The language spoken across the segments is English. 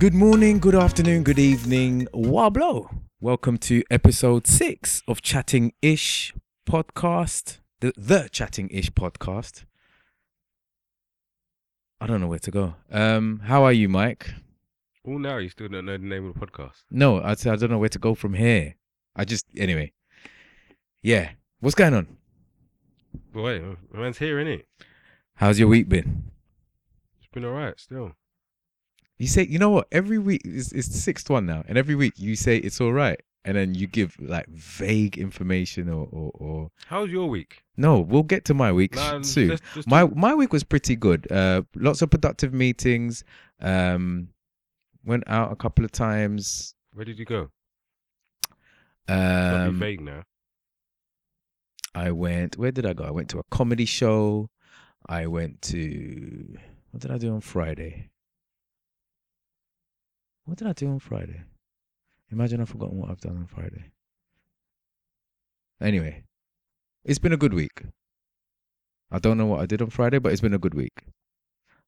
Good morning, good afternoon, good evening, Wablo. Welcome to episode six of Chatting Ish podcast, the, the Chatting Ish podcast. I don't know where to go. Um, how are you, Mike? Oh, now you still don't know the name of the podcast. No, I said I don't know where to go from here. I just anyway. Yeah, what's going on? Boy, man's here, innit? How's your week been? It's been alright still. You say, you know what? Every week it's, it's the sixth one now, and every week you say it's all right, and then you give like vague information or or, or How's your week? no. We'll get to my week soon. let's just my talk- my week was pretty good. Uh, lots of productive meetings. Um, went out a couple of times. Where did you go? Um, vague now. I went. Where did I go? I went to a comedy show. I went to. What did I do on Friday? What did I do on Friday? Imagine I've forgotten what I've done on Friday. Anyway, it's been a good week. I don't know what I did on Friday, but it's been a good week.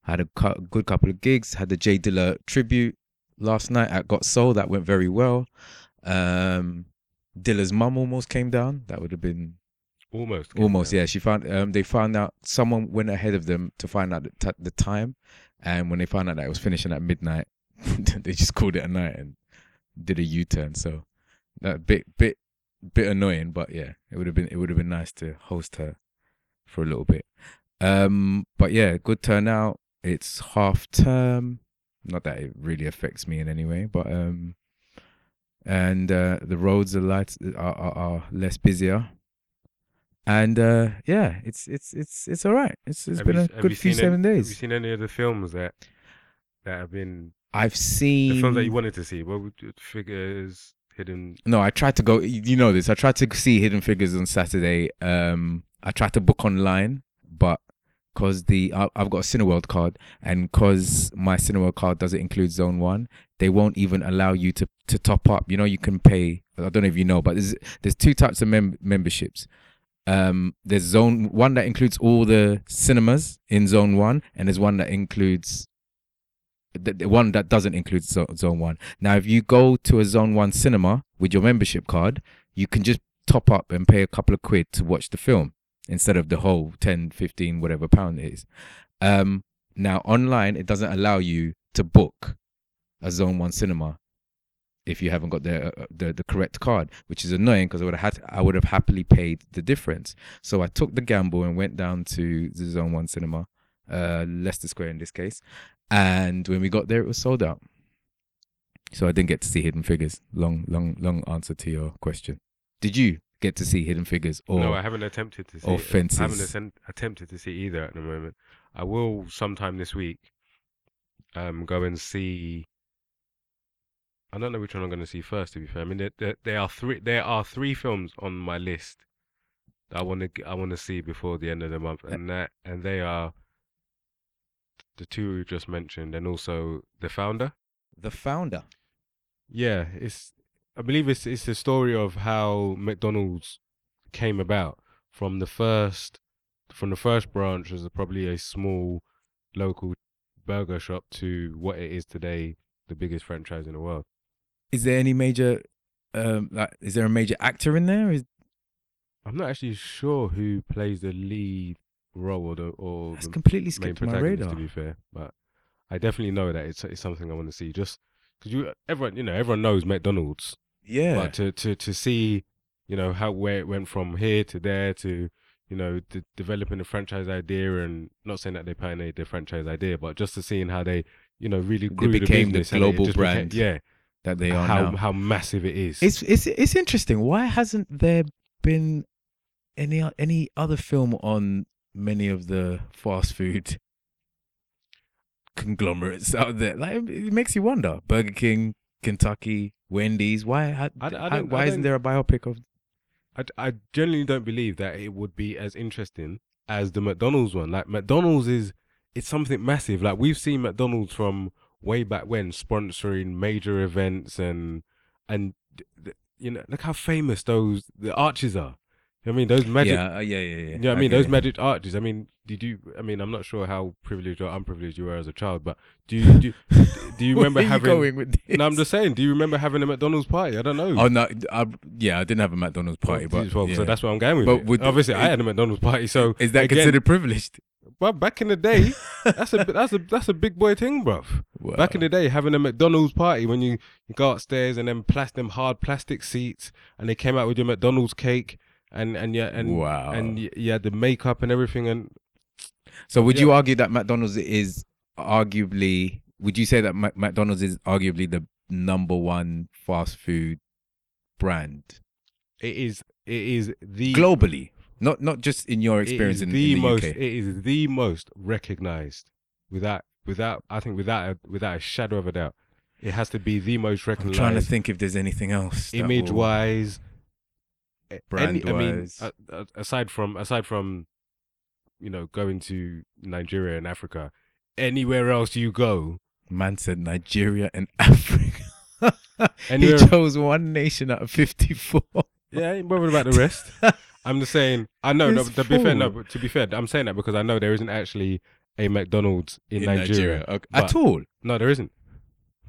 I Had a good couple of gigs. Had the Jay Dilla tribute last night at Got Soul. That went very well. Um, Dilla's mum almost came down. That would have been Almost. Almost, down. yeah. She found um they found out someone went ahead of them to find out the, t- the time, and when they found out that it was finishing at midnight, they just called it a night and did a U turn. So that bit bit bit annoying, but yeah, it would have been it would have been nice to host her for a little bit. Um, but yeah, good turnout. It's half term. Not that it really affects me in any way, but um, and uh, the roads are light are, are, are less busier and uh yeah it's it's it's it's all right it's it's Have been you- a good few seven any, Have you seen any of the films that that have been i've seen the films that you wanted to see? What would you figure hidden? no i tried to go you know this i tried to see hidden figures on saturday um i tried to book online but because the I- i've got a cineworld card and because my cineworld card doesn't include zone one they won't even allow you to to top up you know you can pay i don't know if you know but there's there's two types of mem- memberships um there's zone one that includes all the cinemas in zone one and there's one that includes the, one that doesn't include zo- zone one now if you go to a zone one cinema with your membership card you can just top up and pay a couple of quid to watch the film instead of the whole 10 15 whatever pound it is um now online it doesn't allow you to book a zone one cinema if you haven't got the uh, the, the correct card, which is annoying because I would have had I would have happily paid the difference. So I took the gamble and went down to the Zone One Cinema, uh, Leicester Square in this case, and when we got there, it was sold out. So I didn't get to see Hidden Figures. Long, long, long answer to your question. Did you get to see Hidden Figures or no, I haven't attempted to see. or it. I haven't Fences. attempted to see either at the moment. I will sometime this week. Um, go and see. I don't know which one I'm going to see first. To be fair, I mean there, there, there are three. There are three films on my list that I want to I want to see before the end of the month, and that and they are the two we just mentioned, and also the founder. the founder? Yeah, it's. I believe it's it's the story of how McDonald's came about from the first from the first branch as probably a small local burger shop to what it is today, the biggest franchise in the world. Is there any major, um, like, is there a major actor in there? Is I'm not actually sure who plays the lead role or the or that's the completely main skipped my protagonist. radar? To be fair, but I definitely know that it's it's something I want to see. Just because you everyone you know everyone knows McDonald's. Yeah, But to, to, to see, you know, how where it went from here to there to, you know, de- developing a franchise idea and not saying that they pioneered the franchise idea, but just to seeing how they, you know, really They grew became the business and it global just became- brand yeah, that they are how now. how massive it is. It's it's it's interesting. Why hasn't there been any o- any other film on many of the fast food conglomerates out there? Like it makes you wonder. Burger King, Kentucky, Wendy's. Why ha- I I how- why isn't there a biopic of? I, I genuinely don't believe that it would be as interesting as the McDonald's one. Like McDonald's is it's something massive. Like we've seen McDonald's from way back when sponsoring major events and and you know look how famous those the arches are. You know what I mean those magic. yeah, uh, yeah, yeah, yeah. You know what I mean? get Those magic arches. I mean, did you? I mean, I'm not sure how privileged or unprivileged you were as a child, but do you do, you- do you remember having? this? No, I'm just saying. Do you remember having a McDonald's party? I don't know. Oh no, I, yeah, I didn't have a McDonald's party, but well, yeah. so that's where I'm going with But it. would- Obviously, I had a McDonald's party, so is that again, considered privileged? Well, back in the day, that's a that's a that's a big boy thing, bruv. Back in the day, having a McDonald's party when you, you go upstairs and then plas- them hard plastic seats, and they came out with your McDonald's cake, and and yeah, and Wow. and y- you had the makeup and everything, and So would Yeah. you argue that McDonald's is arguably? Would you say that Mac- McDonald's is arguably the number one fast food brand it is it is the globally? Not not just in your experience is in, the in the most UK. it is the most recognized without without I think without a, without a shadow of a doubt. It has to be the most recognized. I'm trying to think if there's anything else. image will- wise, Brand I mean, wise. a- a- aside from aside from, you know, going to Nigeria and Africa, anywhere else you go, Man said Nigeria and Africa. he Anywhere- chose one nation out of 54. yeah, I ain't bothered about the rest. I'm just saying. I know. No, to be fair, no. But to be fair, I'm saying that because I know there isn't actually a McDonald's in, Nigeria. Okay. At all? No, there isn't.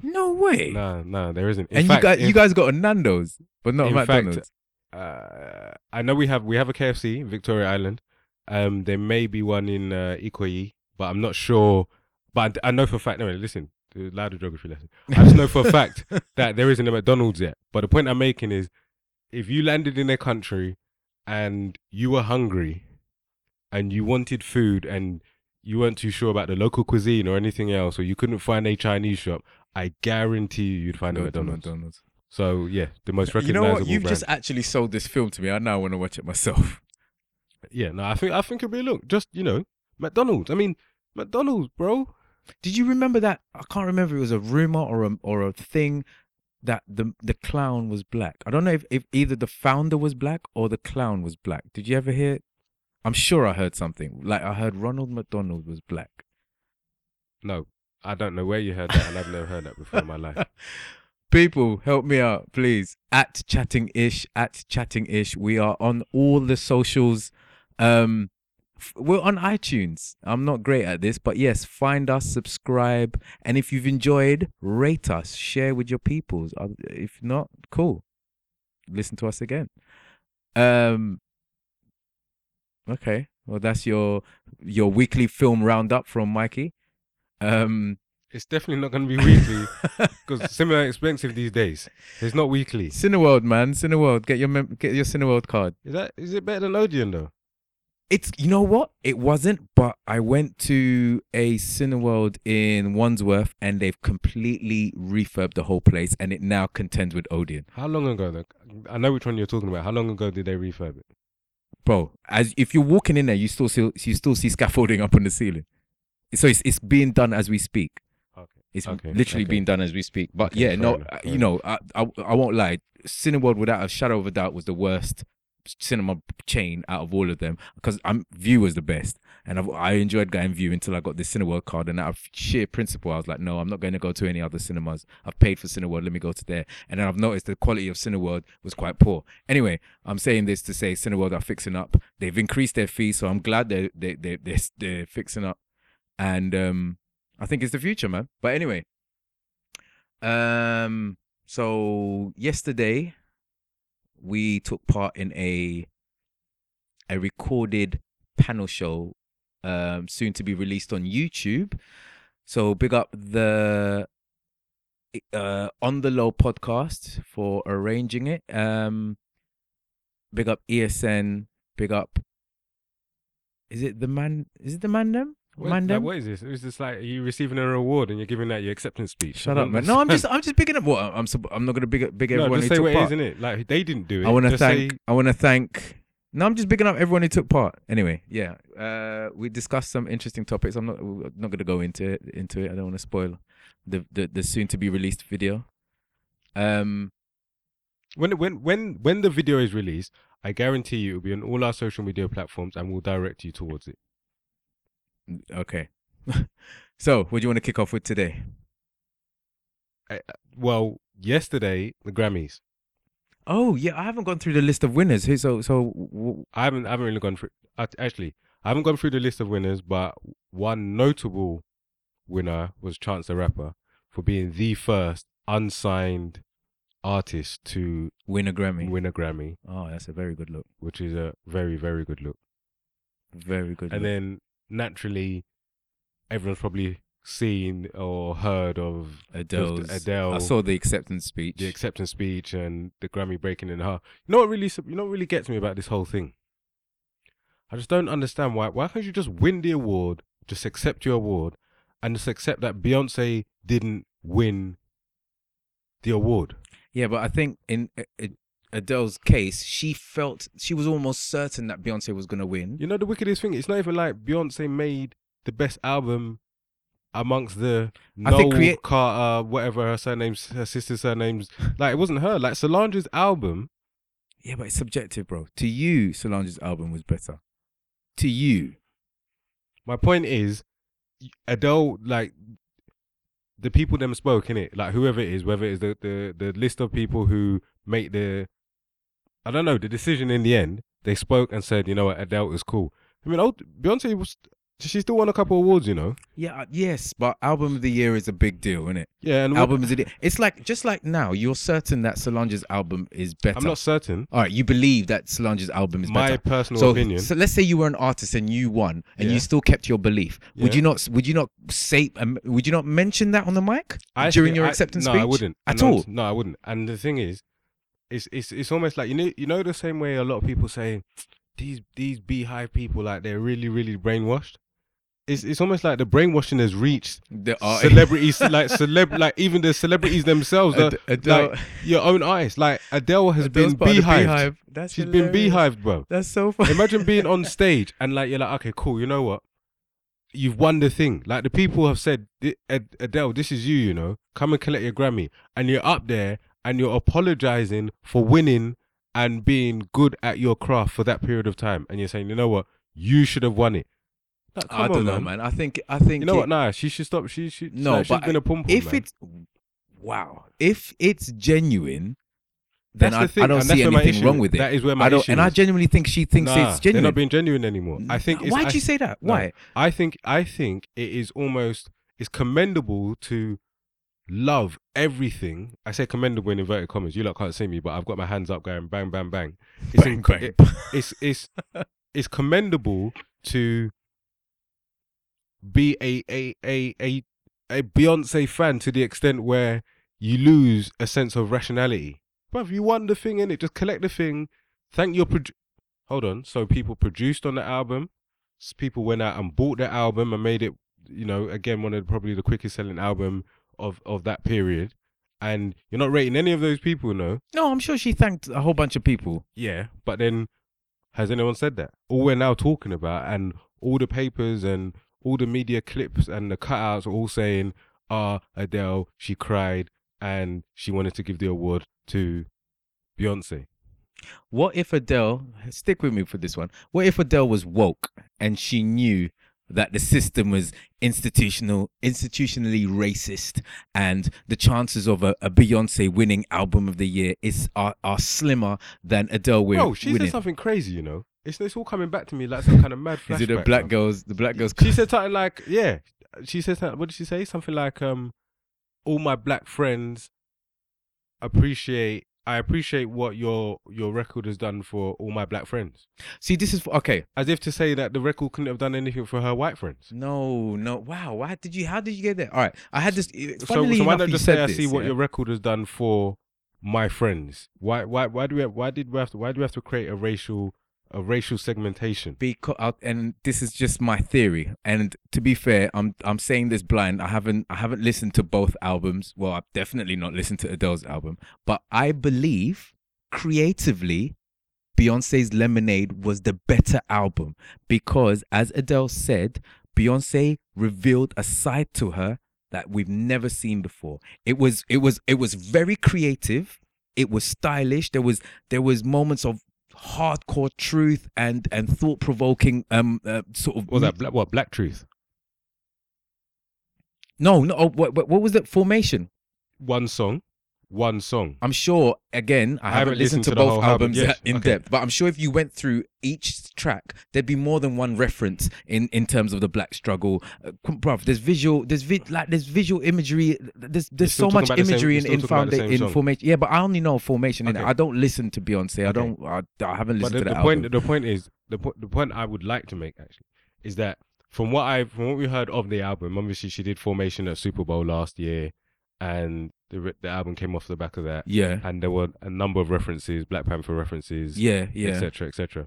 No way. No, no, there isn't. In and fact, you guys, in- you guys got a Nando's, but not a in fact, McDonald's. Uh, I know we have we have a KFC Victoria Island. Um, there may be one in uh, Ikoyi, but I'm not sure. But I, I know for a fact. No, listen, the louder geography lesson. I just know for a fact that there isn't a McDonald's yet. But the point I'm making is, if you landed in a country and you were hungry and you wanted food and you weren't too sure about the local cuisine or anything else, or you couldn't find a Chinese shop, I guarantee you you'd find a McDonald's. McDonald's. So yeah, the most recognizable. You recognizable. know what? You've brand. just actually sold this film to me. I now want to watch it myself. Yeah, no, I think I think it'd be a look. Just you know, McDonald's. I mean, McDonald's, bro. Did you remember that? I can't remember. If it was a rumor or a or a thing that the the clown was black. I don't know if, if either the founder was black or the clown was black. Did you ever hear? I'm sure I heard something. Like I heard Ronald McDonald was black. No, I don't know where you heard that, and I've never heard that before in my life. People, help me out, please. At chatting ish, at chatting ish. We are on all the socials. Um, we're on iTunes. I'm not great at this, but yes, find us, subscribe, and if you've enjoyed, rate us, share with your peoples. If not, cool. Listen to us again. Um. Okay, well that's your your weekly film roundup from Mikey. Um. It's definitely not going to be weekly because cinema are expensive these days. It's not weekly. Cineworld, man, Cineworld. Get your mem- get your Cineworld card. Is that is it better than Odeon though? It's you know what? It wasn't, but I went to a Cineworld in Wandsworth and they've completely refurbed the whole place and it now contends with Odeon. How long ago though? I know which one you're talking about. How long ago did they refurb it? Bro, as if you're walking in there, you still see you still see scaffolding up on the ceiling. So it's it's being done as we speak. It's Okay, literally okay. being done as we speak. But Okay, yeah, no, enough, uh, you know, I, I I won't lie. Cineworld, without a shadow of a doubt, was the worst cinema chain out of all of them because I'm Vue was the best, and I've, I enjoyed going Vue until I got the Cineworld card. And out of sheer principle, I was like, no, I'm not going to go to any other cinemas. I've paid for Cineworld, let me go to there. And then I've noticed the quality of Cineworld was quite poor. Anyway, I'm saying this to say Cineworld are fixing up. They've increased their fees, so I'm glad they they they they're, they're fixing up, and um, I think it's the future, man. But anyway. Um. So yesterday, we took part in a a recorded panel show, um, soon to be released on YouTube. So big up the uh on the low podcast for arranging it. Um. Big up ESN. Big up. Is it the man? Is it the man them? Like, what is this? It's just like are you receiving a reward and you're giving that your acceptance speech. Shut up, man. No, I'm just. I'm just picking up. What I'm I'm not gonna big up big no, everyone just who say took what it is, part. isn't it? Like they didn't do it. I want to Just thank. say- I want to thank. No, I'm just bigging up everyone who took part. Anyway, yeah, uh, we discussed some interesting topics. I'm not I'm not gonna go into it, into it. I don't want to spoil the, the the soon to be released video. Um, When when when when the video is released, I guarantee you it will be on all our social media platforms and we'll direct you towards it. Okay, So, what do you want to kick off with today? Well, yesterday the Grammys. Oh yeah, I haven't gone through the list of winners. So so w- I haven't I haven't really gone through. uh, Actually, I haven't gone through the list of winners, but one notable winner was Chance the Rapper for being the first unsigned artist to win a Grammy. win a Grammy, Oh, that's a very good look. which is a very very good look. Very good. And look. then naturally, everyone's probably seen or heard of Adele's. Adele. I saw the acceptance speech. the acceptance speech and the Grammy breaking in half. You know what really, you know what really gets me about this whole thing. I just don't understand why. Why can't you just win the award, just accept your award, and just accept that Beyonce didn't win the award? Yeah, but I think in Adele's case, she felt she was almost certain that Beyonce was going to win. You know the wickedest thing. It's not even like Beyonce made the best album amongst the I Noel think create- Carter, whatever her surnames, her sister's surnames. Like it wasn't her. Like Solange's album. Yeah, but it's subjective, bro. To you, Solange's album was better. To you, My point is, Adele, like the people them spoke in it, like whoever it is, whether it's the, the the list of people who make the, I don't know, the decision in the end. They spoke and said, you know what, Adele is cool. I mean, old, Beyonce was, she still won a couple awards, you know. yeah, uh, yes, but album of the year is a big deal, isn't it? Yeah, and what- Album of the. It's like just like now, you're certain that Solange's album is better. I'm not certain. All right, you believe that Solange's album is better. My better. personal so, opinion. so let's say you were an artist and you won, and Yeah. you still kept your belief. Would Yeah. you not? Would you not say? Um, would you not mention that on the mic I during think your I- acceptance no, speech? I wouldn't at And all. No, I wouldn't. And the thing is, it's it's it's almost like you know you know the same way a lot of people say these these BeyHive people like they're really really brainwashed. It's it's almost like the brainwashing has reached The celebrities like celeb like even the celebrities themselves. Ad- Adele- like, your own eyes. Like Adele has Adele's been part of the beehived. BeyHive. That's She's been hilarious. beehived, bro. That's so funny. Imagine being on stage and like you're like, okay, cool. You know what? You've won the thing. Like the people have said, Ad- Adele, this is you. You know, come and collect your Grammy, and you're up there and you're apologizing for winning and being good at your craft for that period of time, and you're saying, you know what, you should have won it. Like, I don't on, know, man. I think. I think. You know it- what? Nah, she should stop. She should. No, No, she's but been a pom. If man. it's wow, if it's genuine, then That's I, the thing, I don't and see anything wrong with it. That is where my I don't, issue and I genuinely think she thinks nah, it's genuine. They're not being genuine anymore. I think. it's- Why'd I- you say that? No. Why? I think I think it is almost it's commendable to love everything. I say commendable in inverted commas. You lot can't see me, but I've got my hands up going bang bang bang. It's Bang, bang. it- it's it's it's commendable to be a a a a a Beyonce fan to the extent where you lose a sense of rationality. But you won the thing in it, just collect the thing. Thank your produ- hold on. So people produced on the album. People went out and bought the album and made it. You know, again, one of the, probably the quickest selling album of of that period. And you're not rating any of those people, no. No, I'm sure she thanked a whole bunch of people. Yeah, but then has anyone said that? All we're now talking about, and all the papers and all the media clips and the cutouts are all saying, "Ah, Adele, she cried and she wanted to give the award to Beyonce." What if Adele? Stick with me for this one. What if Adele was woke and she knew that the system was institutional, institutionally racist, and the chances of a, a Beyonce winning album of the year is are, are slimmer than Adele win, Bro, she winning? said something crazy, you know. It's it's all coming back to me like some kind of mad flashback. Is it the black girls? The black girls. She said something like, "Yeah." She said, something- "What did she say? Something like, um, all my black friends appreciate." I appreciate what your your record has done for all my black friends. See, this is for, okay. As if to say that the record couldn't have done anything for her white friends. No, no. Wow. Why did you? How did you get there? All right. I had this. So, eh, Funnily so why not you just say I this, see what yeah? your record has done for my friends? Why why why do we have, why did we have to why do we have to create a racial a racial segmentation? because uh, and this is just my theory. And to be fair i'm i'm saying this blind. I haven't i haven't listened to both albums. Well i've definitely not listened to adele's album. But i believe creatively beyonce's lemonade was the better album because as adele said beyonce revealed a side to her that we've never seen before. It was it was it was very creative. It was stylish. There was there was moments of hardcore truth and and thought provoking um uh, sort of. What that black, what black truth? No, no. Oh, what, what was that formation? One song one song. I'm sure. Again, I, haven't, listened, to, the both whole album. albums Yes, in okay. depth, but I'm sure if you went through each track, there'd be more than one reference in in terms of the black struggle. Uh, bruv, there's visual, there's vi- like there's visual imagery. There's there's so much talking about the same- imagery you're in in talking about the founda- same in formation. Yeah, but I only know formation. Okay. I don't listen to Beyonce. I don't. I, I haven't listened the, to the the point, the point is, the point, the point I would like to make actually is that from what I, from what we heard of the album, obviously she did Formation at Super Bowl last year, and the the album came off the back of that, Yeah, and there were a number of references, Black Panther references, yeah, yeah. etc., etc.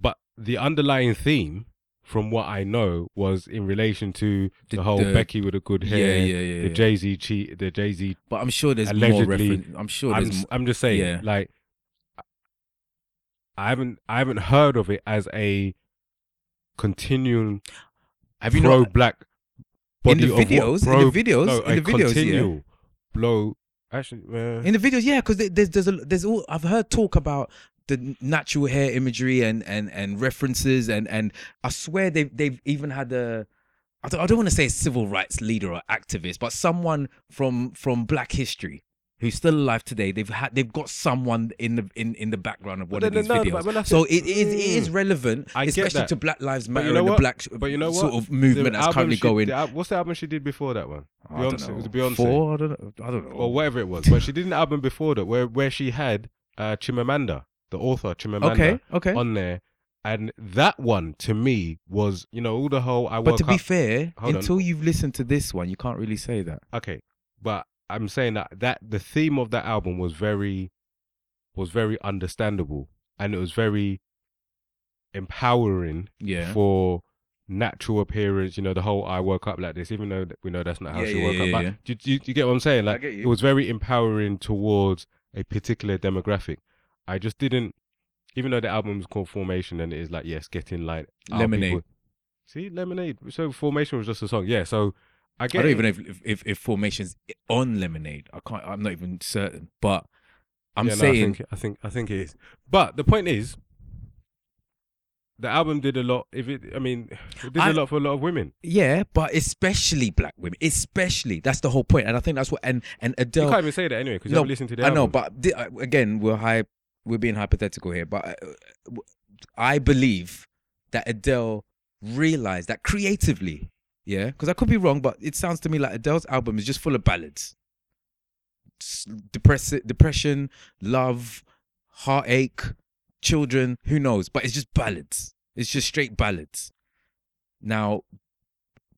But the underlying theme, from what I know, was in relation to the, The- whole the- Becky with a good hair, yeah, yeah. yeah, the yeah. Jay Z cheat, the Jay Z. But I'm sure there's more reference. I'm sure I'm, more, I'm, just saying, yeah. like, I haven't, I haven't heard of it as a continuing have you pro not black in the of what? videos? In the videos, no, in the videos, yeah. blow. Actually, uh, In the videos, yeah, because there's there's a, there's all I've heard talk about the natural hair imagery and and and references and and I swear they've they've even had a I don't, I don't want to say a civil rights leader or activist, but someone from from Black history who's still alive today. They've had they've got someone in the in in the background of one of these no, videos. so it is it is Mm. relevant, I especially to Black Lives Matter you know and the black but you know what? sort of movement The that's currently she- going. the what's the album she did before that one? Beyonce. It was Beyonce. Four? I don't know. I don't know. or whatever it was. But she did an album before that where where she had uh, Chimamanda, the author Chimamanda, Okay, okay. on there, and that one to me was you know all the whole I But to be up. fair, Hold on. until you've listened to this one, you can't really say that. okay, but I'm saying that that the theme of that album was very was very understandable and it was very empowering Yeah. for natural appearance. You know, the whole I woke up like this, even though we know that's not how Yeah, she yeah, woke yeah, up. But do, do, do you get what I'm saying? Like, it was very empowering towards a particular demographic. I just didn't, even though the album's called Formation and it is like, yes, getting like Lemonade. people- See, Lemonade. So Formation was just a song. Yeah. So I I don't it. even know if, if, if, if formations on lemonade. I can't. I'm not even certain. But I'm Yeah, no, saying I think, I think I think it is. But the point is, the album did a lot. If it, I mean, it did a I- lot for a lot of women. yeah, but especially black women. Especially that's the whole point. And I think that's what and and Adele. You can't even say that anyway because you No, haven't listened to the I album. know, but di- uh, again, we're high. We're being hypothetical here, but I, w- I believe that Adele realized that creatively, yeah, because I could be wrong, but it sounds to me like Adele's album is just full of ballads, depress- depression, love, heartache, children, who knows? But it's just ballads. It's just straight ballads. Now,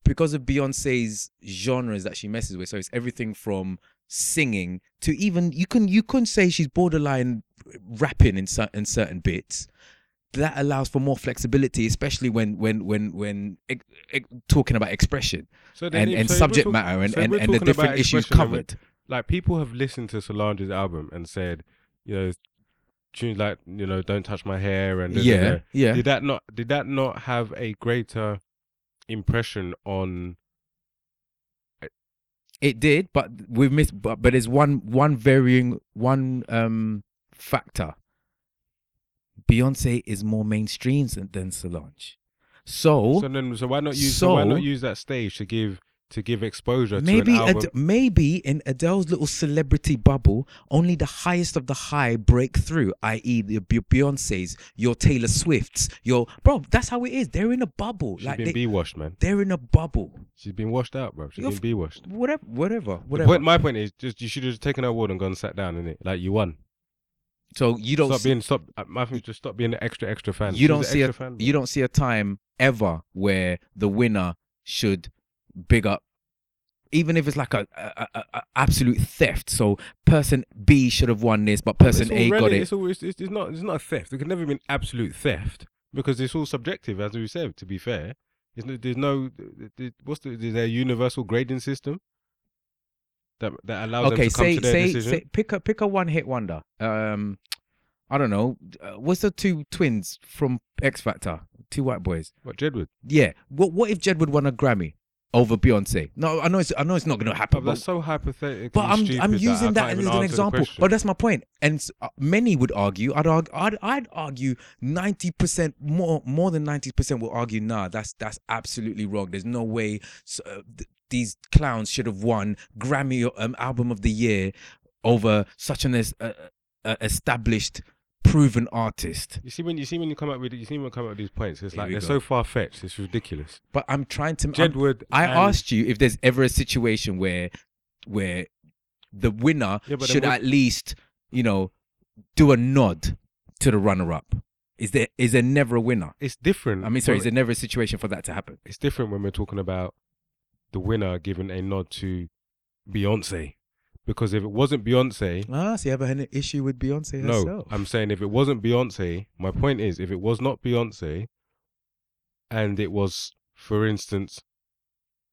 because of Beyonce's genres that she messes with, so it's everything from singing to even you can you can say she's borderline rapping in certain in certain bits. That allows for more flexibility, especially when when when when ex- ex- talking about expression so and, if- and so subject talk- matter and, so and, and the different issues covered. like people have listened to Solange's album and said, you know, tunes like you know, "Don't Touch My Hair" and da- da- Yeah, da. yeah. Did that not? Did that not have a greater impression on? It did, but we've missed. But but there's one one varying one um factor. Beyonce is more mainstream than, Solange, so, So then, so why not use? So, why not use that stage to give to give exposure maybe to an album? Ad- maybe in Adele's little celebrity bubble, only the highest of the high break through, i.e., the Be- Beyonces, your Taylor Swifts, your bro. That's how it is. They're in a bubble. She's like been be washed, man. they're in a bubble. She's been washed out, bro. She's You're been be washed. Whatever, whatever, whatever. point, my point is, just you should have taken her award and gone and sat down in it. Like you won. So you don't Stop see, being stop. My thing just stop being an extra extra fan. you don't see a fan, you don't see a time ever where the winner should big up even if it's like a, a, a, a absolute theft so person b should have won this but person a got it It's, all, it's, it's, not. It's not a theft. It could never be an absolute theft because it's all subjective, as we said. To be fair, there's no. There's no what's the? Is there a universal grading system that that allows okay them to come say to their say, decision? say pick a pick a one hit wonder. Um i don't know. Uh, what's the two twins from x factor? Two white boys. What Jedward? yeah. What what if jedward won a grammy over Beyonce. No, I know it's I know it's not going to happen. But that's so hypothetical. But I'm I'm using that, as an example. But that's my point. And uh, many would argue. I'd argue. I'd, I'd argue ninety percent more more than ninety percent will argue. Nah, that's that's absolutely wrong. There's no way uh, th- these clowns should have won Grammy um, album of the year over such an uh, uh, established proven artist. You see when you see when you come up with you see when you come up with these points, it's Here like they're go. so far fetched. It's ridiculous. But I'm trying to. Jedward. I asked you if there's ever a situation where where the winner yeah, should at least you know do a nod to the runner up. Is there is there never a winner? It's different. I mean, sorry, is there never a situation for that to happen? It's different when we're talking about the winner giving a nod to Beyonce. Because if it wasn't Beyonce, ah, so you have an issue with Beyonce herself? No, I'm saying if it wasn't Beyonce, my point is if it was not Beyonce, and it was, for instance,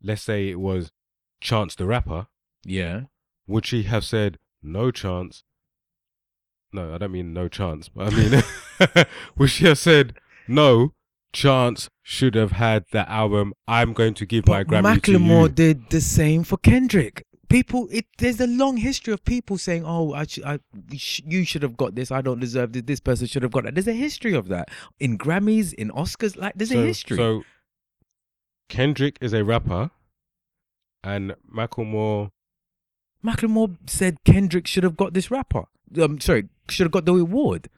let's say it was Chance the rapper, yeah, would she have said no chance? No, I don't mean no chance, but I mean, would she have said no? Chance should have had that album. I'm going to give but my Grammy Macklemore to you. did the same for Kendrick people it there's a long history of people saying oh I, sh- I sh- you should have got this. I don't deserve this. This person should have got that. There's a history of that. In grammys in oscars like there's so, a history. so kendrick is a rapper and macklemore macklemore said kendrick should have got this rapper. I'm um, sorry should have got the award.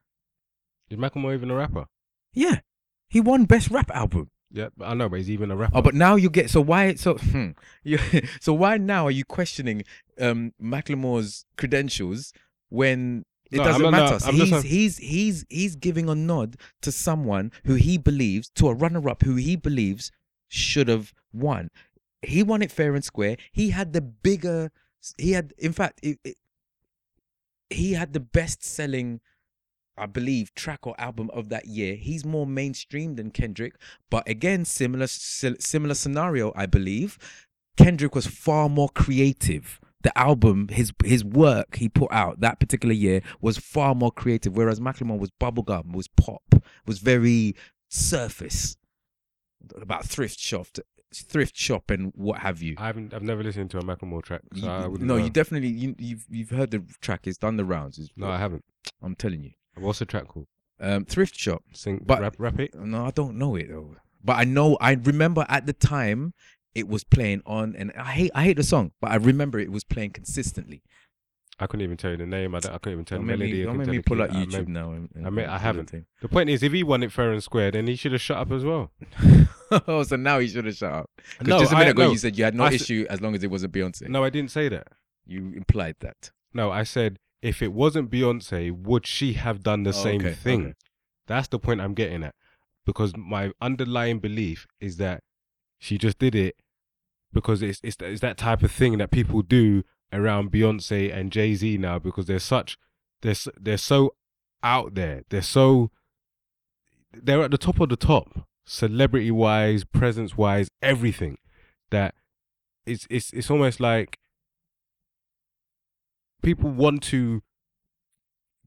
Is macklemore even a rapper? Yeah. He won best rap album yeah, I know, but he's even a rapper. Oh, but now you get so why so hmm, you, so why now are you questioning um Macklemore's credentials when it no, doesn't not, matter? No, so he's, he's he's he's giving a nod to someone who he believes to a runner-up who he believes should have won. He won it fair and square. He had the bigger. He had, in fact, it, it, he had the best-selling I believe, track or album of that year. He's more mainstream than Kendrick, but again, similar similar scenario. I believe Kendrick was far more creative. The album, his his work he put out that particular year was far more creative, whereas Macklemore was bubblegum, was pop, was very surface about thrift shop, thrift shop, and what have you. I haven't, I've never listened to a Macklemore track, so you. No, know. you definitely you, you've you've heard the track. It's done the rounds. It's, no, I haven't. I'm telling you. What's the track called? Um, Thrift Shop. Sing, but rap, rap it. No, I don't know it though. But I know. I remember at the time it was playing on, and I hate. I hate the song, but I remember it was playing consistently. I couldn't even tell you the name. I, I couldn't even tell don't the melody. Me, don't make me pull up YouTube now. And, and I mean, I haven't. The point is, if he won it fair and square, then he should have shut up as well. oh, so now he should have shut up. No, just a minute I, ago no, you said you had no I issue as long as it wasn't Beyonce. No, I didn't say that. You implied that. No, I said if it wasn't Beyonce, would she have done the oh, same okay, thing? Okay. That's the point I'm getting at. Because my underlying belief is that she just did it because it's it's, it's that type of thing that people do around Beyonce and Jay Z now because they're such they're they're so out there. They're so they're at the top of the top, celebrity wise, presence wise, everything. That it's it's it's almost like people want to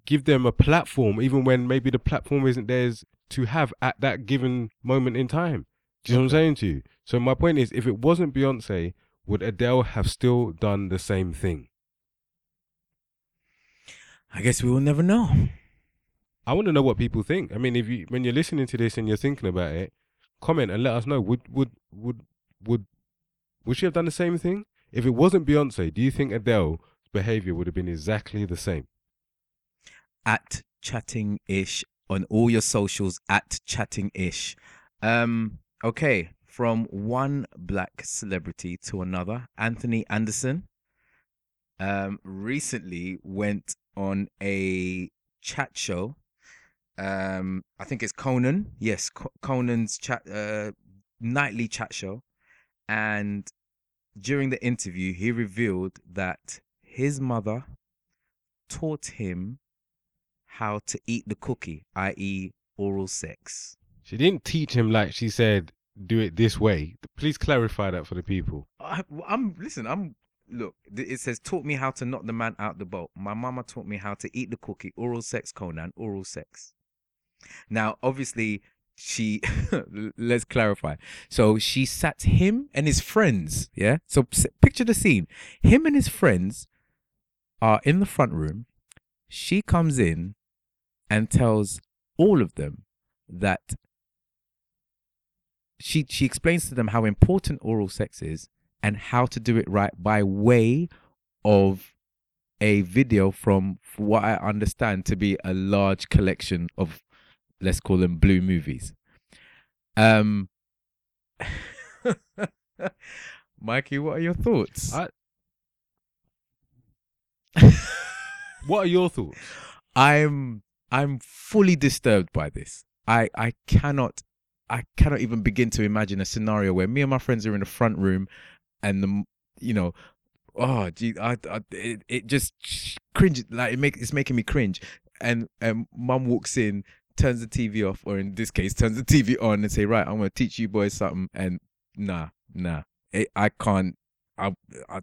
give them a platform, even when maybe the platform isn't theirs to have at that given moment in time. Do you know what I'm saying to you? So my point is, if it wasn't Beyonce, would Adele have still done the same thing? I guess we will never know. I want to know what people think. I mean, if you when you're listening to this and you're thinking about it, comment and let us know. Would would would would would she have done the same thing? If it wasn't Beyonce, do you think Adele behavior would have been exactly the same. At chatting ish on all your socials at chatting ish. Um, okay, from one black celebrity to another, Anthony Anderson um, recently went on a chat show. Um, I think it's Conan. Yes, Conan's chat uh, nightly chat show, and during the interview, he revealed that his mother taught him how to eat the cookie, i.e., oral sex. She didn't teach him like she said, do it this way. Please clarify that for the people. I, am listen. I'm look. It says taught me how to knock the man out the boat. My mama taught me how to eat the cookie. Oral sex, Conan. Oral sex. Now, obviously, she let's clarify. So she sat him and his friends. Yeah. So picture the scene. Him and his friends are in the front room. She comes in and tells all of them that she she explains to them how important oral sex is and how to do it right by way of a video from what I understand to be a large collection of let's call them blue movies. Um Mikey, what are your thoughts? I- What are your thoughts? I'm I'm fully disturbed by this. I I cannot I cannot even begin to imagine a scenario where me and my friends are in the front room and the you know oh gee I, I it, it just cringe like it make it's making me cringe and and mum walks in turns the TV off or in this case turns the TV on and say right I'm to teach you boys something and nah nah it, I can't I, I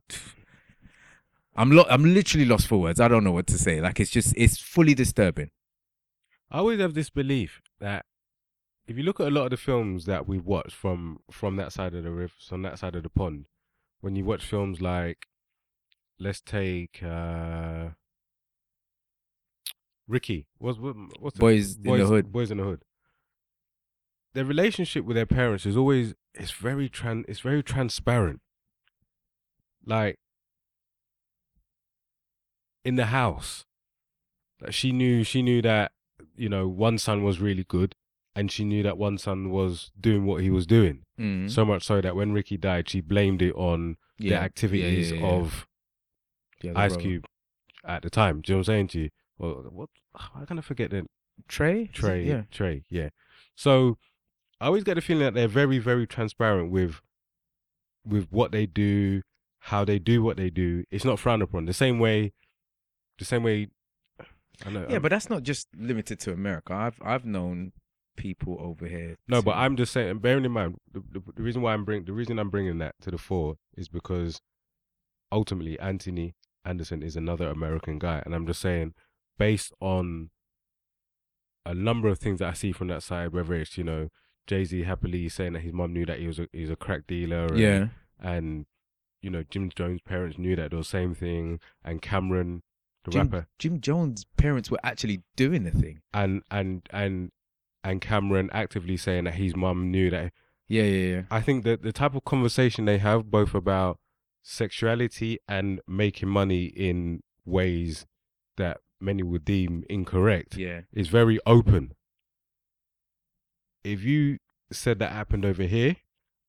I'm lo- I'm literally lost for words. I don't know what to say. Like it's just it's fully disturbing. I always have this belief that if you look at a lot of the films that we've watched from from that side of the river, from that side of the pond, when you watch films like, let's take uh, Ricky, what's what, what's the- Boys in the Hood. Boys in the Hood. Their relationship with their parents is always it's very tran it's very transparent. Like in the house, that she knew she knew that you know one son was really good, and she knew that one son was doing what he was doing. Mm. So much so that when Ricky died, she blamed it on the yeah, activities yeah, yeah. of The Ice brother. Cube at the time. Do you know what I'm saying to you? Well, what? I kind of forget the Trey. Trey. Yeah. Trey. Yeah. So I always get the feeling that they're very, very transparent with with what they do, how they do what they do. It's not frowned upon. The same way, the same way. I know. Yeah, um, but that's not just limited to America. I've I've known people over here. no, but I'm just saying. Bearing in mind, the, the, the reason why I'm bring the reason I'm bringing that to the fore is because ultimately Anthony Anderson is another American guy, and I'm just saying, based on a number of things that I see from that side, whether it's you know Jay Z happily saying that his mom knew that he was a he's a crack dealer, and, yeah. and you know Jim Jones' parents knew that the same thing, and Cam'ron, the Jim, rapper, Jim Jones' parents were actually doing the thing. and and and and Cam'ron actively saying that his mum knew that Yeah, yeah, yeah. I think that the type of conversation they have, both about sexuality and making money in ways that many would deem incorrect, Yeah. is very open. If you said that happened over here,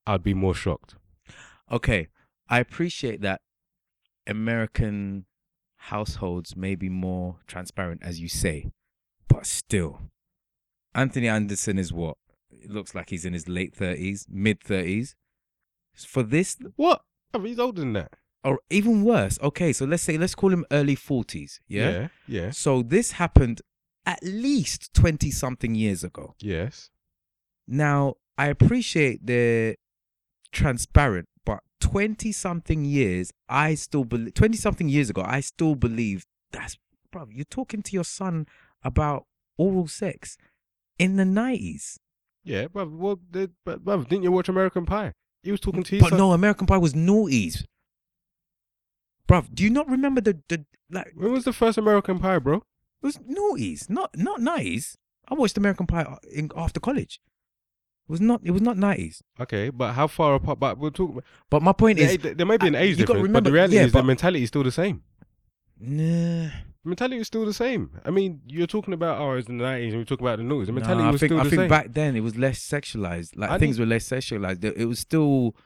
I'd be more shocked. Okay, I appreciate that American households may be more transparent, as you say, but still, Anthony Anderson is what? It looks like he's in his late thirties, mid thirties. For this, What? I mean, he's older than that. or even worse. Okay, so let's say let's call him early forties. Yeah? Yeah. yeah. So this happened at least twenty something years ago. Yes. Now, I appreciate they're transparent, 20 something years, I still believe, 20 something years ago, I still believe that's, bro, you're talking to your son about oral sex in the 90s. Yeah, but well, the, but bruv, didn't you watch American Pie? He was talking to his But son. no, American Pie was noughties. Bruv, do you not remember the, the like, When was the first American Pie, bro? It was noughties, not, not 90s. I watched American Pie uh, in, after college. It was not, it was not 90s. Okay, but how far apart? But we'll talk. But my point is, there may be an uh, age you gotta difference, but the reality yeah, is the but- mentality is still the same. nah. Mentality is still the same. I mean, you're talking about oh, it's the nineties, and we talk about the news. The mentality Nah, I was think, still I the think same. back then it was less sexualized. Like I things were less sexualized. It it was still,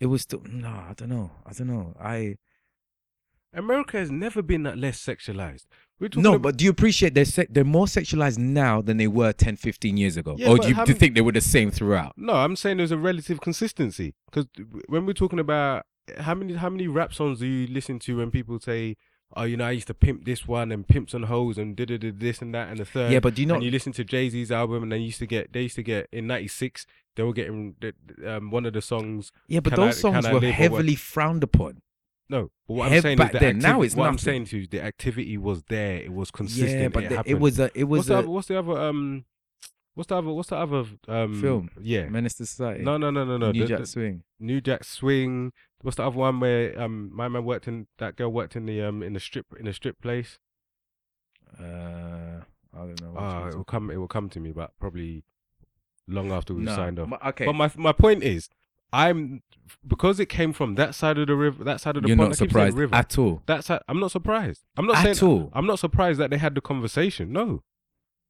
it was still. No, I don't know. I don't know. I America has never been that less sexualized. No, about, but do you appreciate they're se- they're more sexualized now than they were 10, 15 years ago? Yeah, or do you, do you think they were the same throughout? no, I'm saying there's a relative consistency because when we're talking about how many how many rap songs do you listen to when people say, oh, you know, I used to pimp this one and pimps and hoes and did this and that and the third. Yeah, but do you know? and you listen to Jay Z's album, and they used to get they used to get in '96 they were getting um, one of the songs. yeah, but can I- those songs were live or what? heavily frowned upon. No, but what I'm saying back is the then, now activi- it's what I'm saying to you, the activity was there. It was consistent. yeah, but it, the- it was a it What's was the, a other, what's the other um What's the other? What's the other um Film? Yeah. Menace to Society. No, no, no, no, no. New the- Jack the- Swing. New Jack Swing. What's the other one where um my man worked in that girl worked in the um in the strip in the strip place? Uh, I don't know. Ah, it will come. It will come to me, but probably long after we've No, signed off. okay. But my my point is, I'm because it came from that side of the river. That side of the You're pond. not I surprised river. at all. That's I'm not surprised. I'm not saying At saying all. I'm not surprised that they had the conversation. No,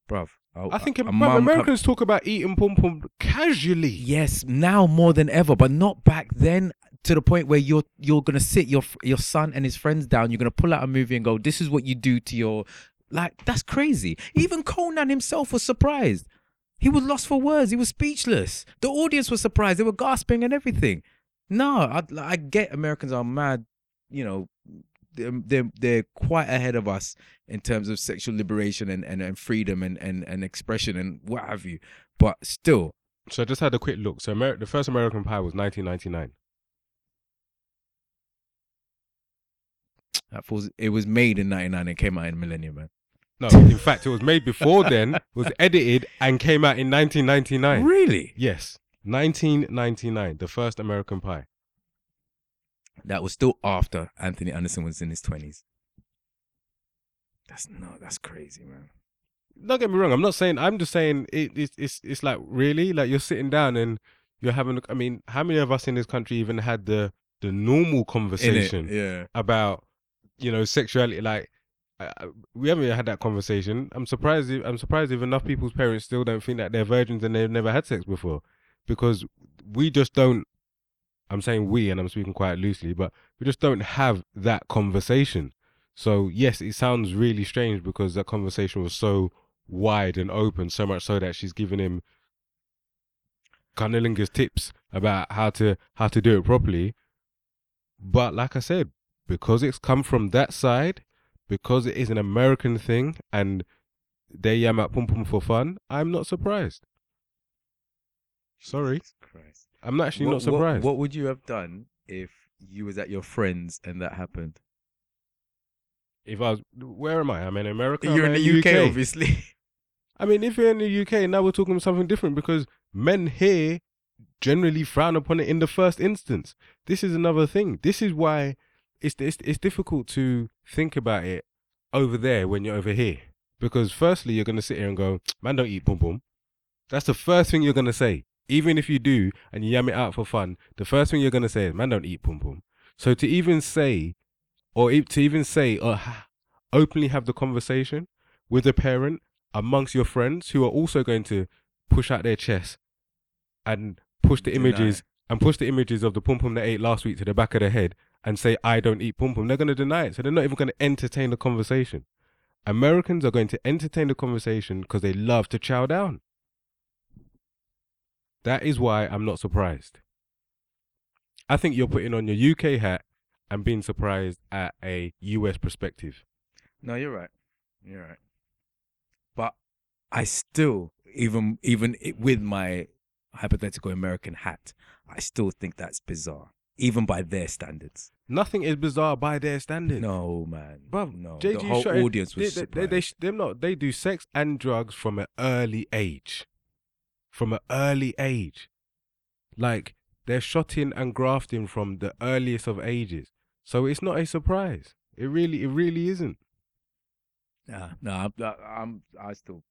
Bruv. I think a mum come- Americans talk about eating pom pom casually. Yes, now more than ever, but not back then. To the point where you're you're gonna sit your your son and his friends down. You're gonna pull out a movie and go, "This is what you do to your." Like that's crazy. Even Conan himself was surprised. He was lost for words. He was speechless. The audience was surprised. They were gasping and everything. No, I, I get Americans are mad. You know, they're, they're they're quite ahead of us in terms of sexual liberation and and, and freedom and, and and expression and what have you. But still, So I just had a quick look. So Amer- the first American Pie was 1999. That falls. It was made in '99 and came out in Millennium Man. No, in fact, it was made before then, was edited, and came out in 1999. Really? Yes, 1999, the first American Pie. That was still after Anthony Anderson was in his twenties. That's no. That's crazy, man. Don't get me wrong. I'm not saying. I'm just saying it, it's it's it's like really like you're sitting down and you're having. I mean, how many of us in this country even had the the normal conversation Yeah. about you know sexuality? Like I- we haven't had that conversation. I'm surprised. If, I'm surprised if enough people's parents still don't think that they're virgins and they've never had sex before, because we just don't. I'm saying we, and I'm speaking quite loosely, but we just don't have that conversation. So yes, it sounds really strange because that conversation was so wide and open, so much so that she's giving him cunnilingus tips about how to how to do it properly. But like I said, because it's come from that side, because it is an American thing, and they yam at pum pum for fun, I'm not surprised. Sorry, Christ. I'm actually not surprised. What, would you have done if you was at your friends and that happened? If I was, where am I? I'm in America. You're in the UK, obviously. I mean, if you're in the UK, now we're talking something different because men here generally frown upon it in the first instance. This is another thing. This is why it's it's, it's difficult to think about it over there when you're over here. Because firstly, you're gonna sit here and go, "Man, don't eat boom boom. That's the first thing you're gonna say. Even if you do and you yam it out for fun, the first thing you're gonna say is, "Man, don't eat pum pum." So to even say, or to even say, or openly have the conversation with a parent amongst your friends who are also going to push out their chest and push the Deny. images and push the images of the pum pum they ate last week to the back of their head and say I don't eat pum pum, they're going to deny it. So they're not even going to entertain the conversation. Americans are going to entertain the conversation because they love to chow down. That is why I'm not surprised. I think you're putting on your UK hat and being surprised at a US perspective. No, you're right. You're right. But I still, even even with my hypothetical American hat, I still think that's bizarre, even by their standards. Nothing is bizarre by their standards. No, man. Bruv, no. JG the whole audience was they, they, they, they, surprised. sh- not, they do sex and drugs from an early age. From an early age. Like, they're shotting and grafting from the earliest of ages. So it's not a surprise. It really, it really isn't. Nah, no, I'm, I'm, I still,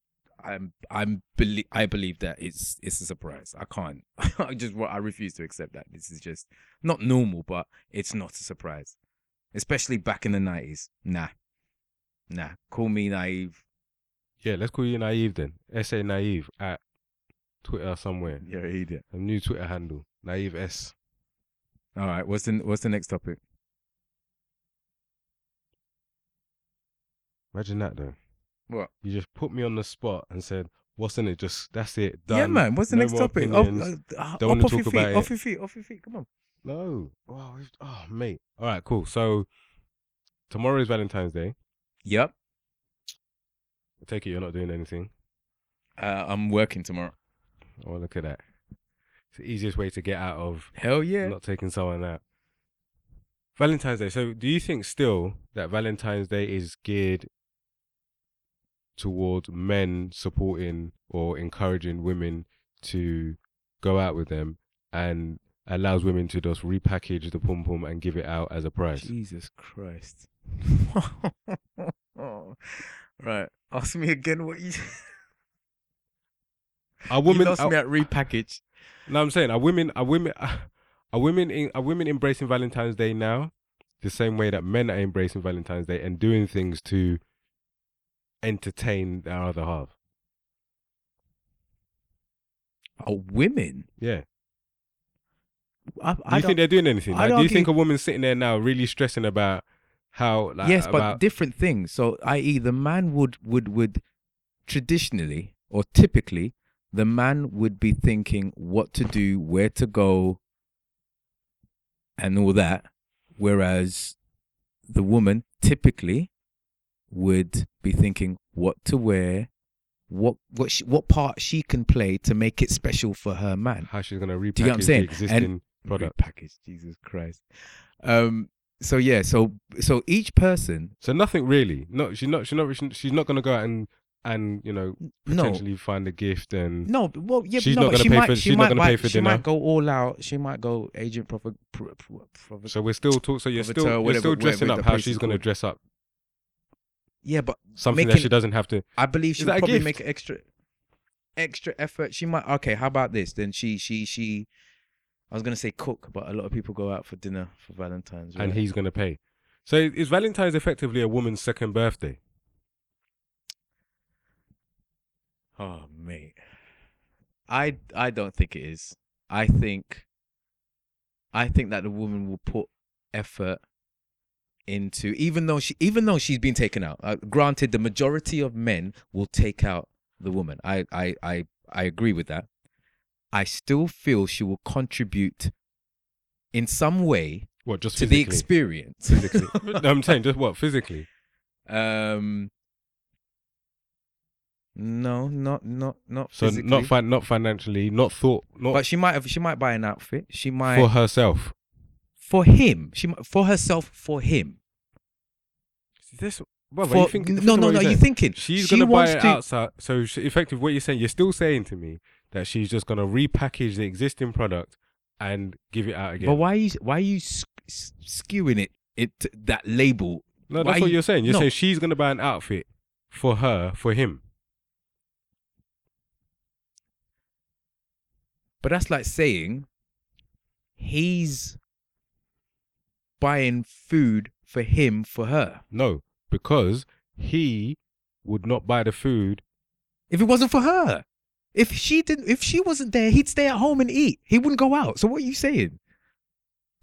I'm, I'm, belie- I believe that it's, it's a surprise. I can't, I just, I refuse to accept that. This is just not normal, but it's not a surprise, especially back in the nineties. Nah, nah. Call me naive. Yeah, let's call you naive then. SA naive at Twitter somewhere. You're an idiot. A new Twitter handle. Naive S. All right, what's the, what's the next topic? Imagine that though. What? You just put me on the spot and said, "What's in it?" Just that's it. Done. Yeah, man. What's the No next topic? Off, uh, uh, Don't wanna your talk feet. about Off it. your feet. Off your feet. Come on. No. Oh, oh, mate. All right, cool. So tomorrow is Valentine's Day. Yep. I take it you're not doing anything. Uh, I'm working tomorrow. Oh, look at that. It's the easiest way to get out of Hell yeah. not taking someone out. Valentine's Day. So, do you think still that Valentine's Day is geared towards men supporting or encouraging women to go out with them and allows women to just repackage the pom pom and give it out as a prize. Jesus Christ. right. Ask me again what you. Are women lost are- me at repackage. No, I'm saying are women are women are women in, are women embracing Valentine's Day now the same way that men are embracing Valentine's Day and doing things to entertain their other half. Are women? Yeah. I, Do you don't- think they're doing anything? Like, do you think a woman's sitting there now really stressing about how like yes, but different things. So, i.e., the man would would would traditionally or typically, the man would be thinking what to do, where to go, and all that, whereas the woman typically would be thinking what to wear, what what she, what part she can play to make it special for her man. how she's gonna repackage you get what I'm the saying? existing product? Package, Jesus Christ. Um. So yeah. So so each person So nothing really. No, she's not. She's not. She's not gonna go out and and you know no potentially find a gift and No, well, yeah, She's no, not gonna pay might, for- she she's not gonna pay for dinner. she dinner. might go all out. She might go agent proper. Pro, pro, pro, so we're still talk. So you're still you're whatever- still dressing whatever up how she's gonna dress up yeah, but something that she doesn't have to. I believe she'll probably gift? make extra, extra effort. She might. Okay, how about this? Then she, she, she. I was gonna say cook, but a lot of people go out for dinner for Valentine's. and he's going to pay. So is Valentine's effectively a woman's second birthday? Oh mate. I I don't think it is. I think I think that the woman will put effort into even though she even though she's been taken out. Uh, granted the majority of men will take out the woman. I I I I agree with that. I still feel she will contribute in some way What just to the experience. physically. no, I'm saying just what physically. um no, not not not So physically. not fin- not financially, not thought, not But she might have. She might buy an outfit. She might for herself. for, him. She might, for herself for him. This, well, For- you think, think no, no, no. you're You're thinking She's she gonna buy wants it to. outside. So she, effective, what you're saying, you're still saying to me that she's just gonna repackage the existing product and give it out again. But why are you why are you s- s- skewing it it that label? no, why that's what you- you're saying. You're no. saying she's gonna buy an outfit for her, for him. But that's like saying he's buying food for him for her. No, because he would not buy the food. If it wasn't for her, if she didn't, if she wasn't there, he'd stay at home and eat. He wouldn't go out. So what are you saying?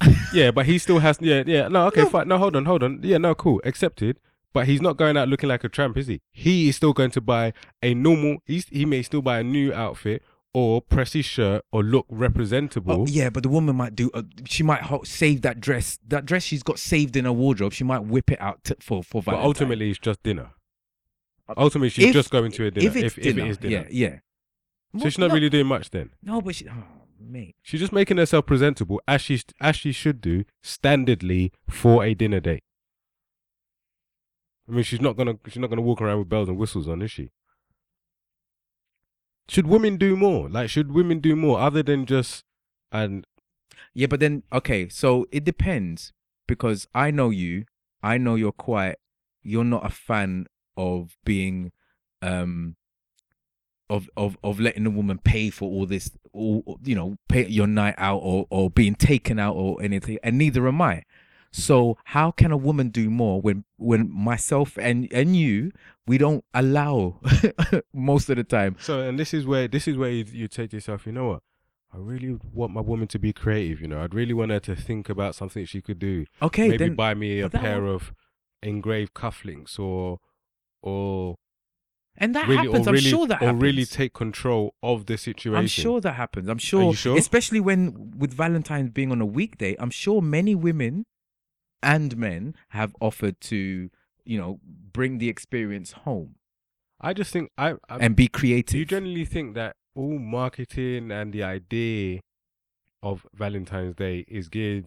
Yeah, but he still has. Yeah, yeah. No, okay, No. fine. No, hold on, hold on. Yeah, no, cool, accepted. But he's not going out looking like a tramp, is he? He is still going to buy a normal. He's, he may still buy a new outfit or press his shirt or look representable. Oh, yeah, but the woman might do. Uh, she might ho- save that dress. That dress she's got saved in her wardrobe. She might whip it out to, for for but ultimately, it's just dinner. Ultimately, she's If- just going to a dinner. if it's if, dinner, if it is dinner, yeah, yeah. so she's not no, really doing much then. No, but she. Oh, mate. She's just making herself presentable as she as she should do standardly for a dinner date. I mean, she's not gonna she's not gonna walk around with bells and whistles on, is she? Should women do more? Like, should women do more other than just and Yeah, but then okay, so it depends because I know you. I know you're quite. You're not a fan of being, um, of of of letting a woman pay for all this, all you know, pay your night out or or being taken out or anything, and neither am I. So how can a woman do more when when myself and and you we don't allow most of the time? so and this is where this is where you, you take to yourself. You know what? I really want my woman to be creative. You know, I'd really want her to think about something she could do. Okay, Maybe then buy me a pair will- of engraved cufflinks or or and that really happens. or I'm really sure that or happens. really take control of the situation. I'm sure that happens. I'm sure, sure? especially when with Valentine's being on a weekday, I'm sure many women and men have offered to, you know, bring the experience home I just think I, I and be creative. you generally think that all marketing and the idea of Valentine's Day is geared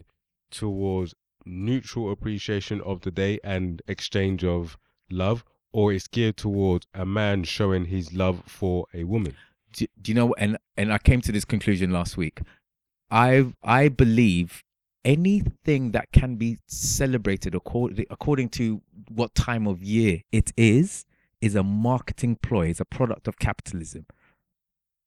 towards neutral appreciation of the day and exchange of love, or it's geared towards a man showing his love for a woman. do, do you know and and i came to this conclusion last week i i believe anything that can be celebrated according according to what time of year it is is a marketing ploy it's a product of capitalism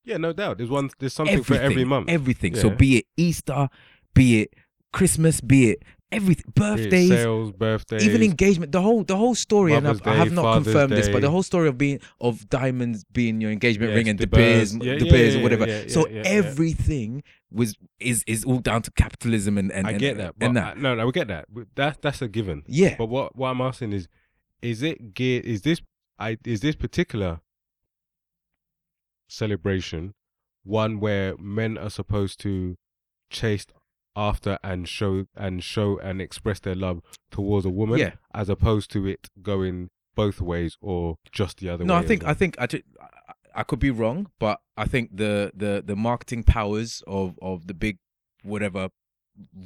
Yeah, no doubt. There's one. There's something for every month. everything so be it easter be it christmas be it everything birthdays sales, birthdays, even engagement the whole the whole story and I've, i have not Father's confirmed this but the whole story of being of diamonds being your engagement Yes, ring and De the beers Beers. Yeah, the yeah, beers yeah, or whatever yeah, yeah, so yeah, yeah. everything was is is all down to capitalism and and I and, get that. But and that I- no, no, we get that. But That that's a given. yeah But what what I'm asking is, is it geared? Is this I is this particular celebration one where men are supposed to chase after and show and show and express their love towards a woman, Yeah. as opposed to it going both ways or just the other no way? No, I think i think I, ju- I i could be wrong but i think the the the marketing powers of of the big whatever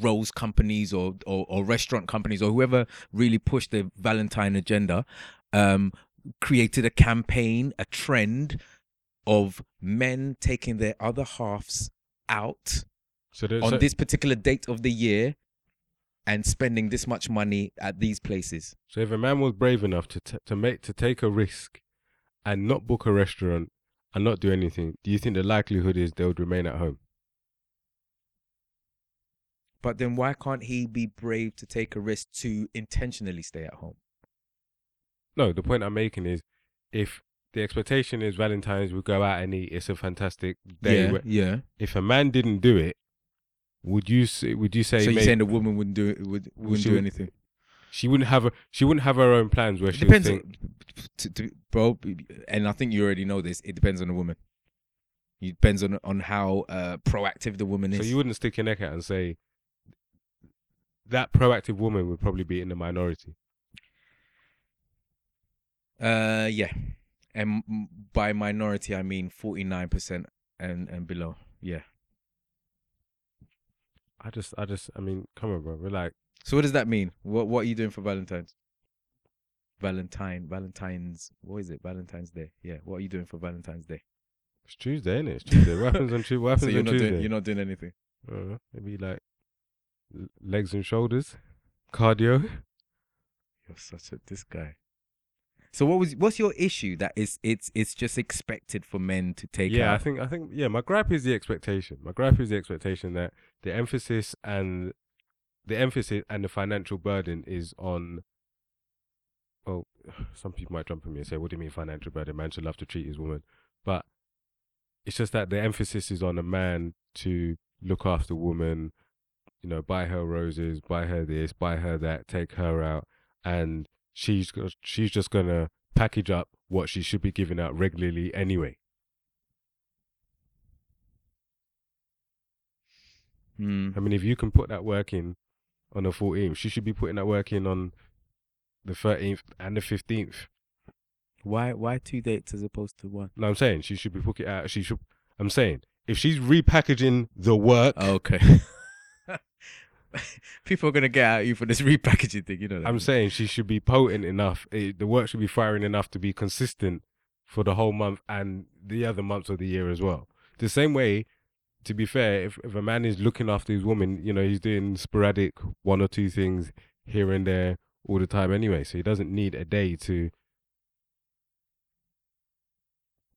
rose companies or, or or restaurant companies or whoever really pushed the valentine agenda um created a campaign a trend of men taking their other halves out so. On so, this particular date of the year and spending this much money at these places so if a man was brave enough to t- to make to take a risk and not book a restaurant and not do anything, do you think the likelihood is they would remain at home? but then why can't he be brave to take a risk to intentionally stay at home No, the point I'm making is if the expectation is Valentine's will go out and eat, it's a fantastic day. yeah yeah If a man didn't do it, would you say, would you say so you're may- saying the woman wouldn't do it would, wouldn't she do would- anything she wouldn't have a she wouldn't have her own plans where it she depends think, on, to, to, bro and i think you already know this it depends on the woman it depends on on how uh proactive the woman is so you wouldn't stick your neck out and say that proactive woman would probably be in the minority. Uh, yeah, and m- by minority I mean forty nine percent and and below. Yeah. I just I just I mean, come on, bro. We're like So what does that mean? What what are you doing for Valentine's? Valentine, Valentine's. What is it? Valentine's Day. Yeah. What are you doing for Valentine's Day? it's Tuesday, isn't it? It's Tuesday. What happens on Tuesday? What happens So you're on not Tuesday? doing you're not doing anything. Uh, maybe like l- legs and shoulders, cardio. You're such a this guy. So what was what's your issue that is it's it's just expected for men to take yeah, I think I think yeah. My gripe is the expectation. My gripe is the expectation that the emphasis and the emphasis and the financial burden is on. Well, some people might jump at me and say, "What do you mean financial burden? Man should love to treat his woman," but it's just that the emphasis is on a man to look after woman, you know, buy her roses, buy her this, buy her that, take her out, and she's she's just gonna package up what she should be giving out regularly anyway. Hmm. I mean, if you can put that work in on the 14th, she should be putting that work in on the 13th and the 15th. Why why two dates as opposed to one? No, I'm saying she should be putting out. She should. I'm saying if she's repackaging the work, Okay. People are gonna get at you for this repackaging thing, you know. I'm saying she should be potent enough. eh, the work should be firing enough to be consistent for the whole month and the other months of the year as well. The same way, to be fair, if, if a man is looking after his woman, you know, he's doing sporadic one or two things here and there all the time anyway. So he doesn't need a day to,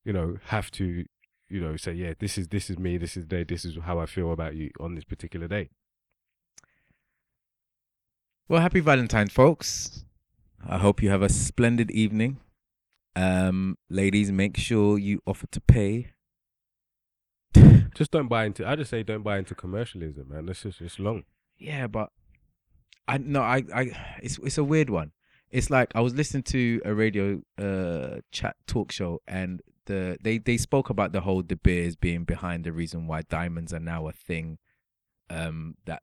you know, have to, you know, say, yeah, this is this is me, this is the day, this is how I feel about you on this particular day. Well, happy Valentine, folks. I hope you have a splendid evening. Um, ladies, make sure you offer to pay. Just don't buy into. I just say don't buy into commercialism, man. This is it's long. Yeah, but I no, I, I, it's it's a weird one. It's like I was listening to a radio uh chat talk show, and the they they spoke about the whole De Beers being behind the reason why diamonds are now a thing, um, that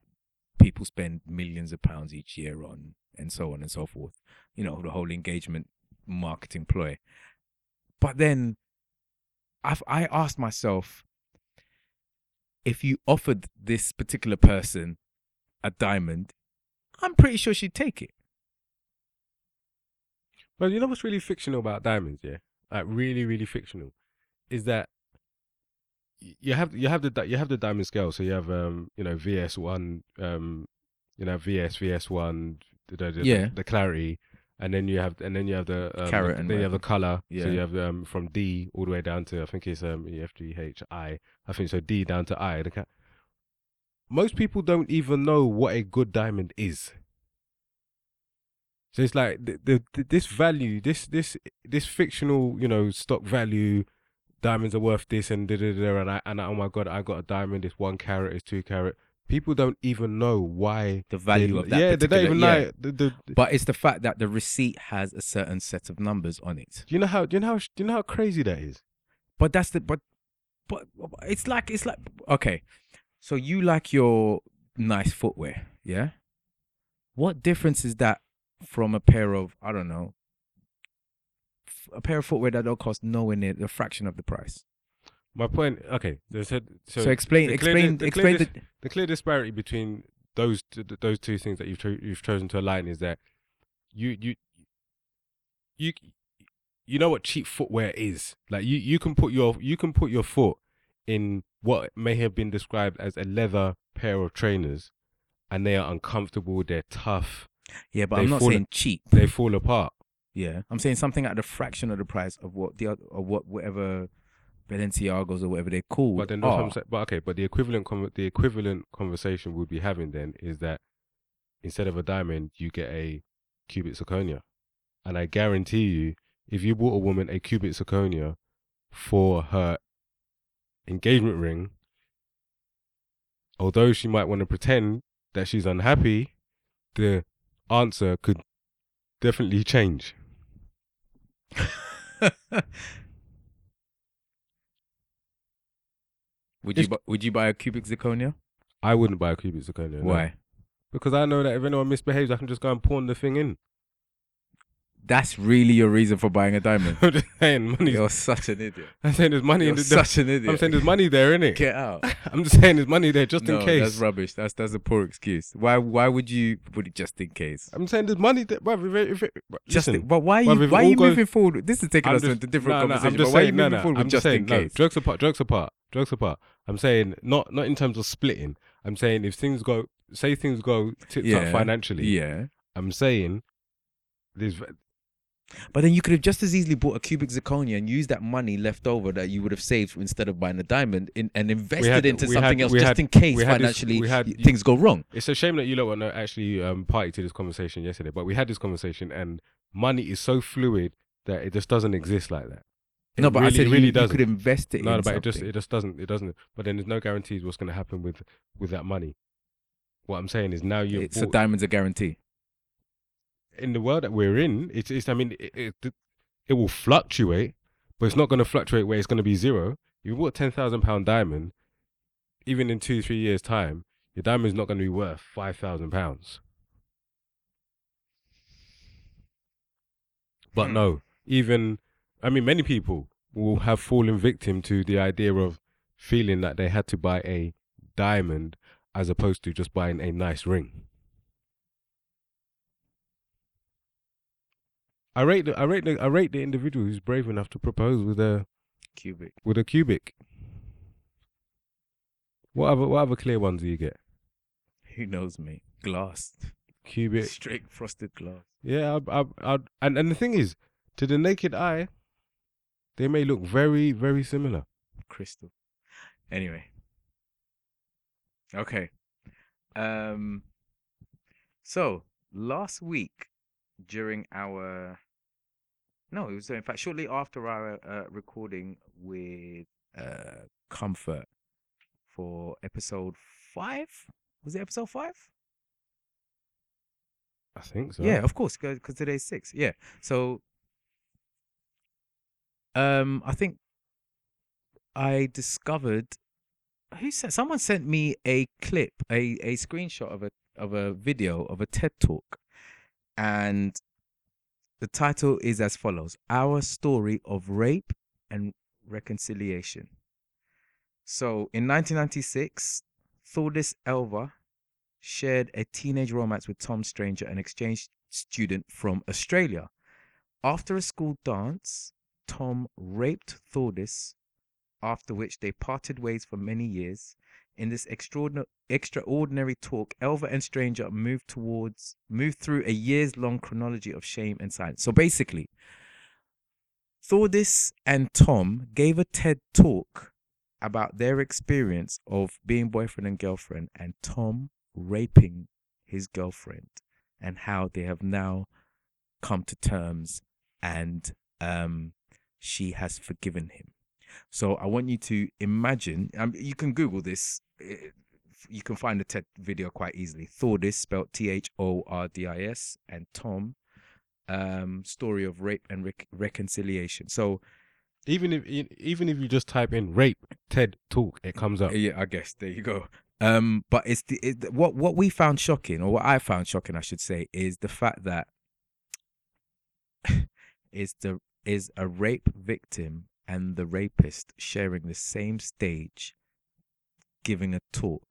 people spend millions of pounds each year on, and so on and so forth. You know, the whole engagement marketing ploy. But then, I've I asked myself, if you offered this particular person a diamond, I'm pretty sure she'd take it. Well, you know what's really fictional about diamonds, yeah? Like really, really fictional, is that you have you have the you have the diamond scale. So you have um you know VS one um you know VS VS one the, the, Yeah. the clarity, and then you have and then you have the um, and then you have the color. Yeah. So you have um from D all the way down to I think it's um E F G H I. I think so D down to I. The ca- most people don't even know what a good diamond is. So it's like the, the, the this value, this this this fictional, you know, stock value, diamonds are worth this and da da da, and I and I, oh my god, I got a diamond. It's one carat. It's two carat. People don't even know why. The value they- of that. yeah, they don't even yeah. know. The, the, But it's the fact that the receipt has a certain set of numbers on it. do you know how? Do you know how? Do you know how crazy that is? But that's the but but it's like it's like okay. So you like your nice footwear, yeah? What difference is that from a pair of I don't know a pair of footwear that don't cost nowhere near the fraction of the price? My point. Okay, so. So, explain the clear- explain the clear explain dis- the the clear disparity between those t- those two things that you've cho- you've chosen to align is that you you you you know what cheap footwear is like you you can put your you can put your foot in what may have been described as a leather pair of trainers and they are uncomfortable they're tough Yeah, but I'm not fall- saying cheap. they fall apart Yeah, I'm saying something at the fraction of the price of what the of what whatever Balenciagos or whatever they're called. But then that's what I'm saying. But okay, but the equivalent the equivalent conversation we'd be having then is that instead of a diamond, you get a cubic zirconia, and I guarantee you, if you bought a woman a cubic zirconia for her engagement ring, although she might want to pretend that she's unhappy, the answer could definitely change. would you It's- bu- would you buy a cubic zirconia? I wouldn't buy a cubic zirconia. no. Why? Because I know that if anyone misbehaves, I can just go and pawn the thing in. That's really your reason for buying a diamond. I'm just saying money. You're such an idiot. I'm saying there's money You're in the. such an idiot. I'm saying there's money there, innit? Get out. I'm just saying there's money there just no, in case. that's rubbish. That's that's a poor excuse. Why why would you put it just in case? I'm saying there's money there. Bruv, if it, if it, bruv, Just listen, but why are you if why are you moving forward? This is taking I'm us just- into a different no, no. I'm just but why are you saying, no, no, I'm just saying, in no, jokes apart, jokes apart, jokes apart. I'm saying not not in terms of splitting. I'm saying if things go, say things go tip Yeah, top financially. Yeah. I'm saying there's But then you could have just as easily bought a cubic zirconia and used that money left over that you would have saved instead of buying a diamond in, and invested had- into something had- else just had- in case this- financially we had- things go wrong. It's a shame that you don't want to actually um, party to this conversation yesterday, but we had this conversation, and money is so fluid that it just doesn't exist like that. It no, but really, I said it really you, you could invest it no, in but it just it just doesn't it doesn't. But then there's no guarantees what's going to happen with with that money. What I'm saying is now you It's a diamond's a guarantee. In the world that we're in. It's it's I mean it it, it will fluctuate, but it's not going to fluctuate where it's going to be zero. You bought a ten thousand pound diamond, even in two three years time, your diamond's not going to be worth five thousand pounds. But Hmm. no, even I mean, many people will have fallen victim to the idea of feeling that they had to buy a diamond as opposed to just buying a nice ring. I rate the I rate the I rate the individual who's brave enough to propose with a Cubic. with a cubic. What other what other clear ones do you get? Who knows me? Glass. Cubic. Straight frosted glass. Yeah, I, I, I, and and the thing is, to the naked eye, they may look very very similar. Crystal. Anyway. Okay. Um so last week during our no, it was in fact shortly after our uh, recording with uh Comfort for episode 5. Was it episode 5? I think so. Yeah, of course, because today's six. Yeah. So, um, I think I discovered who said someone sent me a clip, a a screenshot of a of a video of a TED talk, and the title is as follows: Our story of rape and reconciliation. So, in 1996, Thordis Elva shared a teenage romance with Tom Stranger, an exchange student from Australia. After a school dance, Tom raped Thordis, after which they parted ways for many years. In this extraordinary, extraordinary talk, Elva and Stranger moved towards, moved through a years long chronology of shame and silence. So basically, Thordis and Tom gave a TED talk about their experience of being boyfriend and girlfriend, and Tom raping his girlfriend, and how they have now come to terms, and um, she has forgiven him. So I want you to imagine. Um, you can Google this. eh, You can find the TED video quite easily. Thordis, spelled T H O R D I S, and Tom, um, story of rape and rec- reconciliation. So Even if even if you just type in rape TED talk, it comes up. yeah, I guess there you go. Um, but it's the it, what what we found shocking, or what I found shocking, I should say, is the fact that is the is a rape victim and the rapist sharing the same stage, giving a talk.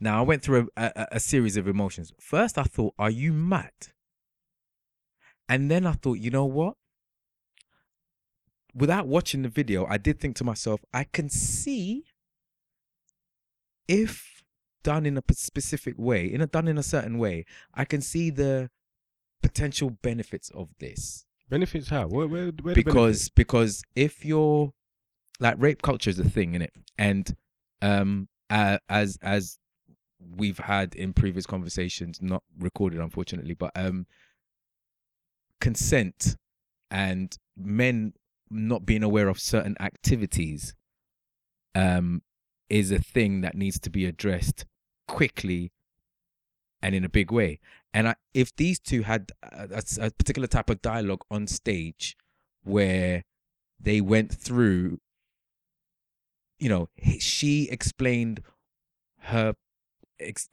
Now I went through a, a, a series of emotions. First, I thought, "Are you mad?" And then I thought, you know what? Without watching the video, I did think to myself, I can see if done in a specific way, in a done in a certain way, I can see the potential benefits of this. Benefits how? Where, where, where because because if you're like rape culture is a thing in it and um uh, as as we've had in previous conversations not recorded unfortunately but um consent and men not being aware of certain activities um is a thing that needs to be addressed quickly and in a big way. And I, if these two had a particular type of dialogue on stage where they went through you know she explained her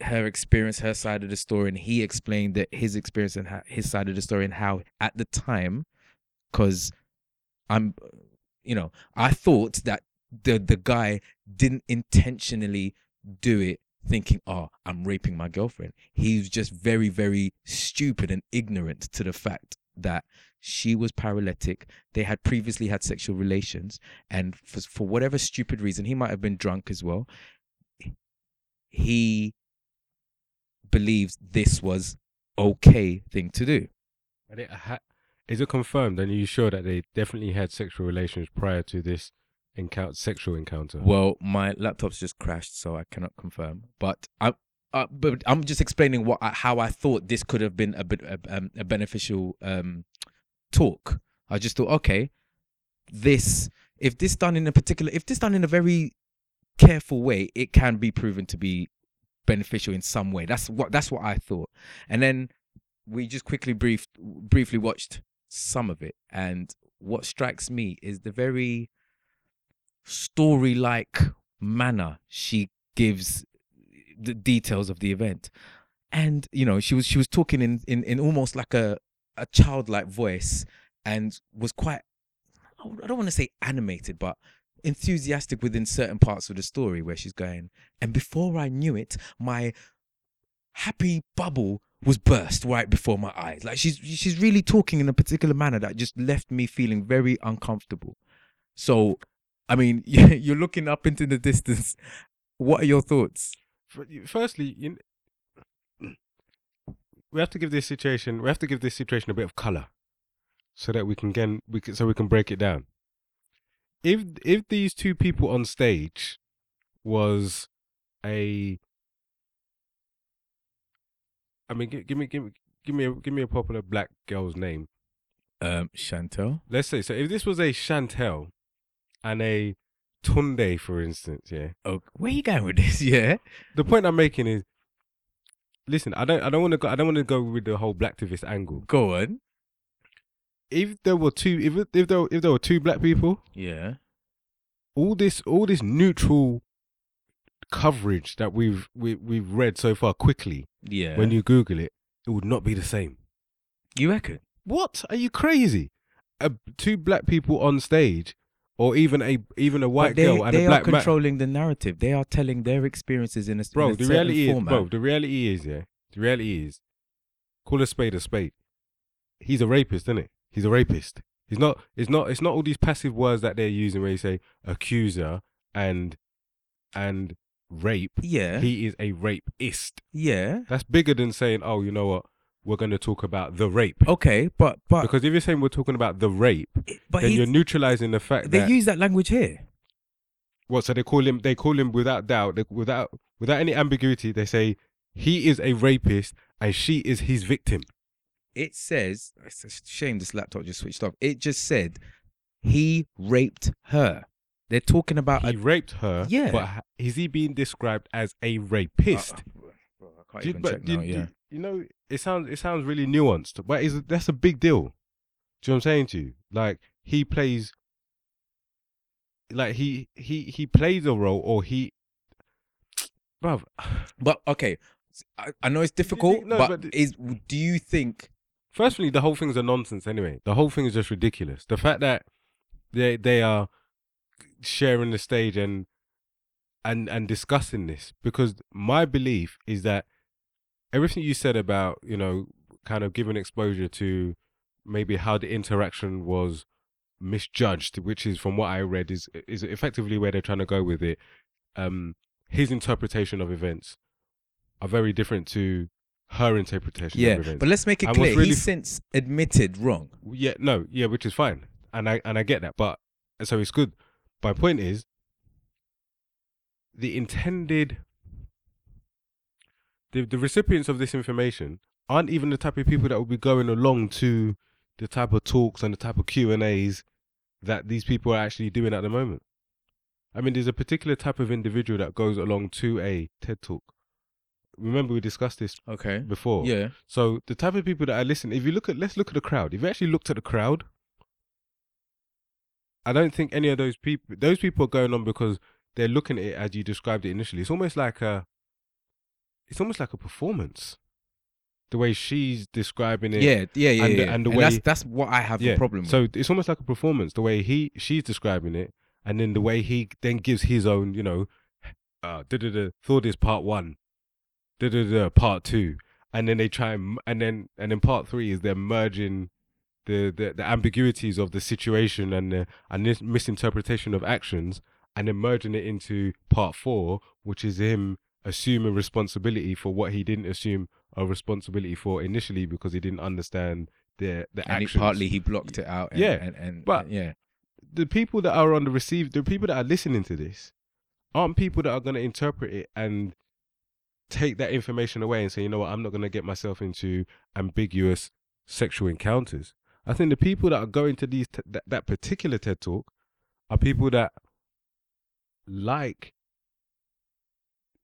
her experience her side of the story and he explained that his experience and his side of the story and how at the time because i'm you know i thought that the the guy didn't intentionally do it thinking oh i'm raping my girlfriend he was just very very stupid and ignorant to the fact that she was paralytic they had previously had sexual relations and for, for whatever stupid reason he might have been drunk as well he believes this was okay thing to do is it confirmed? And are you sure that they definitely had sexual relations prior to this encounter, sexual encounter? well my laptop's just crashed so i cannot confirm but i uh, but I'm just explaining what how I thought this could have been a bit a, um, a beneficial um, talk. I just thought, okay, this if this done in a particular, if this done in a very careful way, it can be proven to be beneficial in some way. That's what that's what I thought. And then we just quickly brief briefly watched some of it, and what strikes me is the very story like manner she gives the details of the event. And you know she was she was talking in in, in almost like a a childlike voice and was quite i don't want to say animated but enthusiastic within certain parts of the story where she's going. And before i knew it my happy bubble was burst right before my eyes. Like she's she's really talking in a particular manner that just left me feeling very uncomfortable. So i mean you're looking up into the distance what are your thoughts Firstly, you, we have to give this situation. We have to give this situation a bit of color, so that we can get we can so we can break it down. If if these two people on stage was a, I mean, gi- give me give me give me a, give me a popular black girl's name. um chantel Let's say so. If this was a Chantel and a Tunde, for instance, yeah. Oh, where you going with this? Yeah. the point I'm making is, listen, I don't, I don't want to go, I don't want to go with the whole blacktivist angle. Go on. If there were two, if if there, if there were two black people, Yeah. all this, all this neutral coverage that we've we, we've read so far quickly, Yeah. when you Google it, it would not be the same. you reckon? What are you crazy? A, two black people on stage, or even a even a white they, girl and they a black are man. controlling the narrative. They are telling their experiences in a, Bro, in a the reality is, format. bro, the reality is, yeah, the reality is, call a spade a spade. He's a rapist, isn't it? he's a rapist. He's not. It's not. It's not all these passive words that they're using where you say accuser and and rape. Yeah. He is a rapist. yeah. That's bigger than saying, oh, you know what? We're going to talk about the rape. Okay, but but Because if you're saying we're talking about the rape, but then you're neutralizing the fact they that use that language here. what? So they call him. They call him without doubt, they- without without any ambiguity. They say he is a rapist and she is his victim. It says it's a shame this laptop just switched off. It just said he raped her. They're talking about He a raped her. Yeah. But is he being described as a rapist? Uh, bro, I can't even but check now. Yeah. You know, it sounds it sounds really nuanced, but is that's a big deal. Do you know what I'm saying to you? Like he plays, like he he he plays a role, or he, bruv, But okay, I, I know it's difficult, no, but, but- is do you think? Firstly, the whole thing's a nonsense anyway. The whole thing is just ridiculous. The fact that they they are sharing the stage and and and discussing this because my belief is that everything you said about you know kind of giving exposure to maybe how the interaction was misjudged which is from what i read is is effectively where they're trying to go with it um his interpretation of events are very different to her interpretation Yeah, of events but let's make it And clear. really He's since admitted wrong. yeah, no, yeah, which is fine, and I and I get that, but so it's good. My point is, the intended, the the recipients of this information aren't even the type of people that will be going along to the type of talks and the type of Q and A's that these people are actually doing at the moment. I mean, there's a particular type of individual that goes along to a TED talk. Remember, we discussed this Okay. before. Yeah. So the type of people that I listen, if you look at, let's look at the crowd. If you actually looked at the crowd, I don't think any of those people, those people are going on because they're looking at it as you described it initially. It's almost like a, it's almost like a performance. The way she's describing it, Yeah, yeah, yeah, and the- yeah. and the that's way- that's what I have yeah. a problem with. So it's almost like a performance. The way he, she's describing it, and then the way he then gives his own, you know, uh. Thought is part one. Part two, and then they try and and then and then part three is they're merging the the, the ambiguities of the situation and the and this misinterpretation of actions, and then merging it into part four, which is him assuming responsibility for what he didn't assume a responsibility for initially because he didn't understand the the and he, actions partly he blocked it out. And, Yeah, and, and but- yeah, the people that are on the receive, the people that are listening to this, aren't people that are going to interpret it and take that information away and say, you know what, I'm not going to get myself into ambiguous sexual encounters. I think the people that are going to these t- that, that particular TED talk are people that like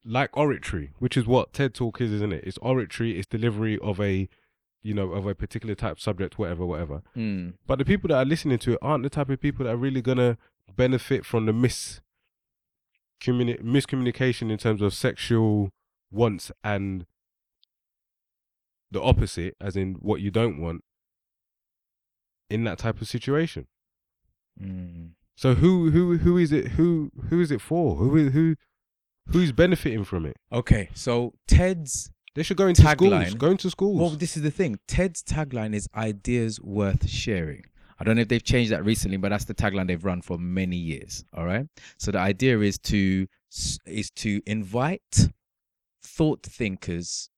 like oratory, which is what TED talk is, isn't it? It's oratory, it's delivery of a you know of a particular type subject, whatever, whatever. Hmm. But the people that are listening to it aren't the type of people that are really gonna benefit from the mis communi- miscommunication in terms of sexual wants and the opposite, as in what you don't want, in that type of situation. Hmm. So who who who is it who who is it for? Who who who's benefiting from it? Okay, so Ted's They should go into schools. Tagline. Go into schools. well, this is the thing. Ted's tagline is "Ideas worth sharing." I don't know if they've changed that recently, but that's the tagline they've run for many years. All right. So the idea is to is to invite thought thinkers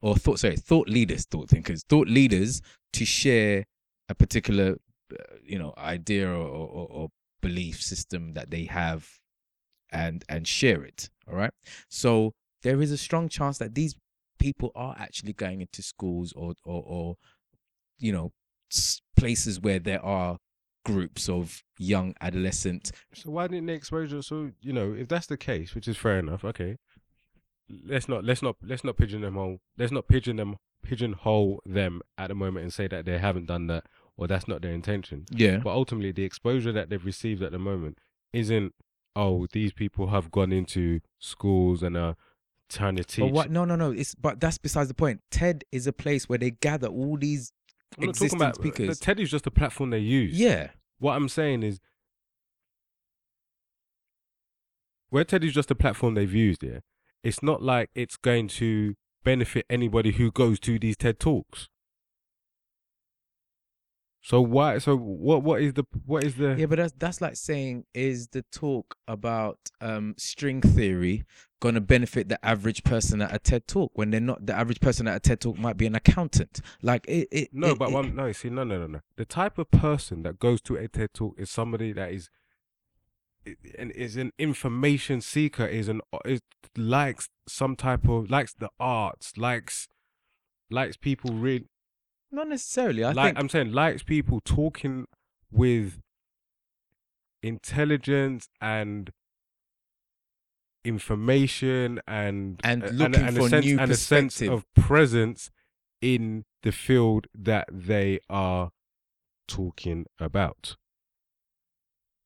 or thought sorry thought leaders, thought thinkers, thought leaders to share a particular uh, you know idea or, or, or belief system that they have and and share it. All right. So there is a strong chance that these people are actually going into schools or or, or you know places where there are groups of young adolescent So why didn't they expose you? So you know, if that's the case, which is fair enough, okay. Let's not let's not let's not pigeon them hole. Let's not pigeon them pigeonhole them at the moment and say that they haven't done that or that's not their intention. yeah But ultimately, the exposure that they've received at the moment isn't oh these people have gone into schools and are trying to teach. but what no no no it's but that's besides the point ted is a place where they gather all these I'm not talking existing about uh, speakers. The TED is just a platform they use. yeah What I'm saying is, where TED is just a platform they've used, yeah, it's not like it's going to benefit anybody who goes to these TED talks. So why? So what? What is the? What is the? Yeah, but that's that's like saying is the talk about um string theory going to benefit the average person at a TED talk when they're not the average person at a TED talk might be an accountant. Like it, it No, it- but it- one, no. See, no, no, no, no. The type of person that goes to a TED talk is somebody that is, and is an information seeker. Is an is likes some type of likes the arts, likes likes people really not necessarily. I like. think I'm saying likes people talking with intelligence and information and And looking a for sense, new and a sense of presence in the field that they are talking about.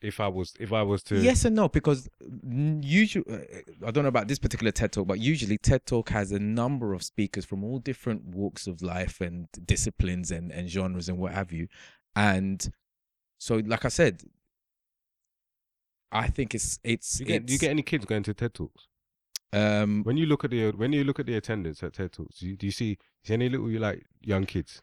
If I was, if I was to, yes and no because usually I don't know about this particular TED talk, but usually TED talk has a number of speakers from all different walks of life and disciplines and and genres and what have you, and so like I said. I think it's it's you get, do you get any kids going to TED talks? um When you look at the when you look at the attendance at TED talks, do you, do you see, see any little like young kids?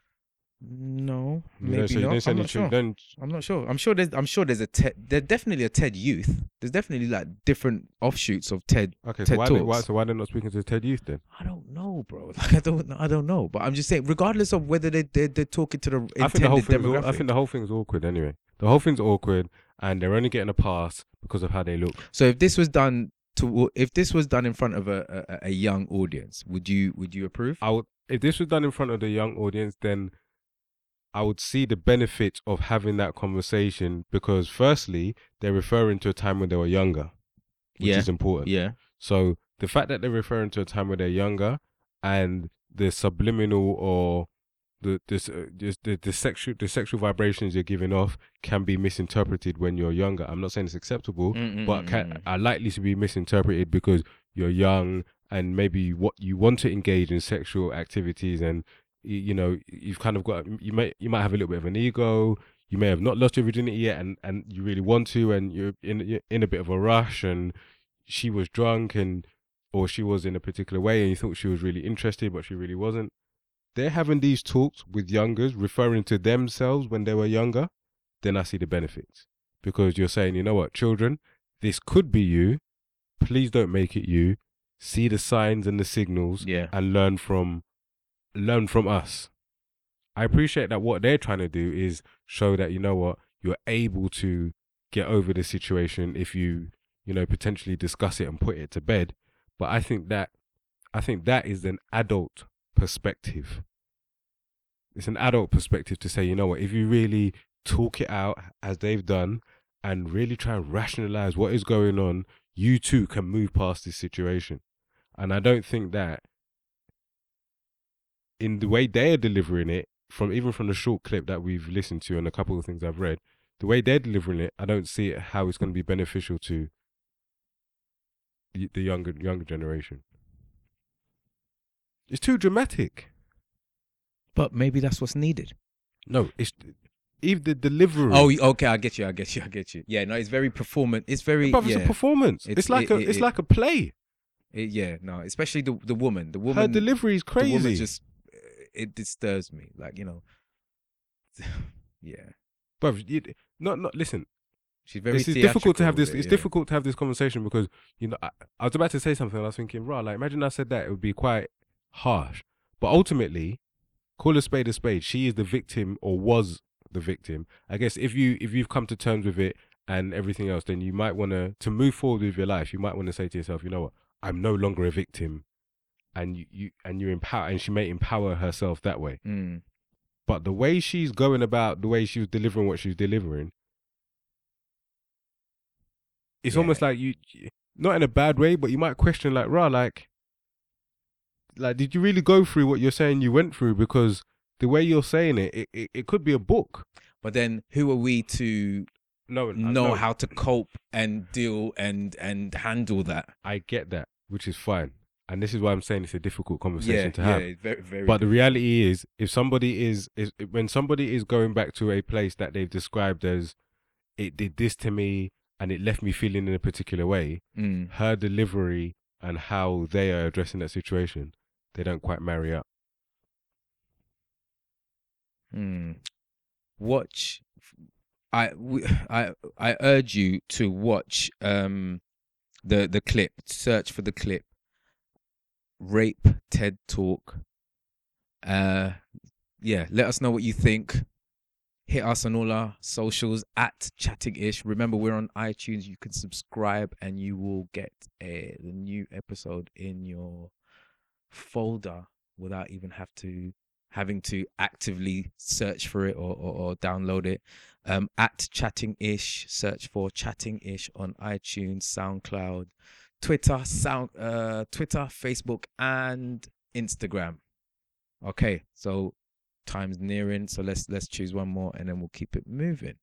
No, maybe don't not. I'm not sure. don't- I'm not sure. I'm sure there's. I'm sure there's a TED. There's definitely a TED Youth. There's definitely like different offshoots of TED. Okay, so TED why, they, why so why they're not speaking to TED youth then? I don't know, bro. Like I don't. know- I don't know. But I'm just saying, regardless of whether they they they're talking to the intended I think the whole thing's demographic. I think the whole thing's awkward anyway. The whole thing's awkward, and they're only getting a pass because of how they look. so if this was done to, if this was done in front of a, a a young audience, would you would you approve? I would if this was done in front of the young audience, then I would see the benefit of having that conversation because firstly, they're referring to a time when they were younger, which Yeah. is important. Yeah. So the fact that they're referring to a time when they're younger and the subliminal or the this uh, just the, the sexual the sexual vibrations you're giving off can be misinterpreted when you're younger. I'm not saying it's acceptable, Mm, mm but mm, can, are mm, uh, likely to be misinterpreted because you're young and maybe what you want to engage in sexual activities and you, you know you've kind of got you may you might have a little bit of an ego you may have not lost your virginity yet and and you really want to and you're in you're in a bit of a rush and she was drunk and or she was in a particular way and you thought she was really interested but she really wasn't. They're having these talks with youngers referring to themselves when they were younger then i see the benefits. Because you're saying you know what children this could be you. Please don't make it you. See the signs and the signals Yeah. and learn from learn from us. I appreciate that what they're trying to do is show that you know what you're able to get over the situation if you you know potentially discuss it and put it to bed. But i think that i think that is an adult perspective. It's an adult perspective to say you know what if you really talk it out as they've done and really try and rationalize what is going on you too can move past this situation. And i don't think that in the way they're delivering it from even from the short clip that we've listened to and a couple of things i've read the way they're delivering it i don't see it how it's going to be beneficial to the, the younger younger generation it's too dramatic But maybe that's what's needed. no it's even the delivery Oh, okay. I get you. I get you. I get you. Yeah. No, it's very performant. It's very. Bruv, yeah. it's a performance it's, It's- like it- a it- it's it- like a play It- yeah. No, especially the the woman. The woman. her delivery is the woman crazy just it disturbs me. Like you know. yeah. But you, not not listen She's very. is difficult to have this. It's yeah. difficult to have this conversation because you know I, I was about to say something. and I was thinking, right, like imagine I said that it would be quite harsh. But ultimately, call a spade a spade. She is the victim or was the victim. I guess if you if you've come to terms with it and everything else, then you might want to to move forward with your life. You might want to say to yourself, you know what, I'm no longer a victim, and you, you and you empower and she may empower herself that way. Mm. But the way she's going about, the way she was delivering what she was delivering, it's Yeah. almost like you, not in a bad way, but you might question, like, rah, like, like, did you really go through what you're saying you went through? Because the way you're saying it, it, it, it could be a book. But then, who are we to No, know no, how to cope and deal and and handle that? I get that, which is fine, and this is why I'm saying it's a difficult conversation yeah. to have. Yeah. Very. Very. But the reality is, if somebody is is when somebody is going back to a place that they've described as it did this to me and it left me feeling in a particular way, Mm. her delivery and how they are addressing that situation, they don't quite marry up. Mm. watch. I I I urge you to watch um the the clip. Search for the clip. Rape TED Talk. Uh, yeah. Let us know what you think. Hit us on all our socials at Chatting Ish. Remember, we're on iTunes. You can subscribe, and you will get a the new episode in your folder without even have to having to actively search for it or, or, or download it. Um, at Chatting Ish, search for Chatting Ish on iTunes, SoundCloud, Twitter, Sound, uh, Twitter, Facebook, and Instagram. Okay, so time's nearing, so let's let's choose one more, and then we'll keep it moving.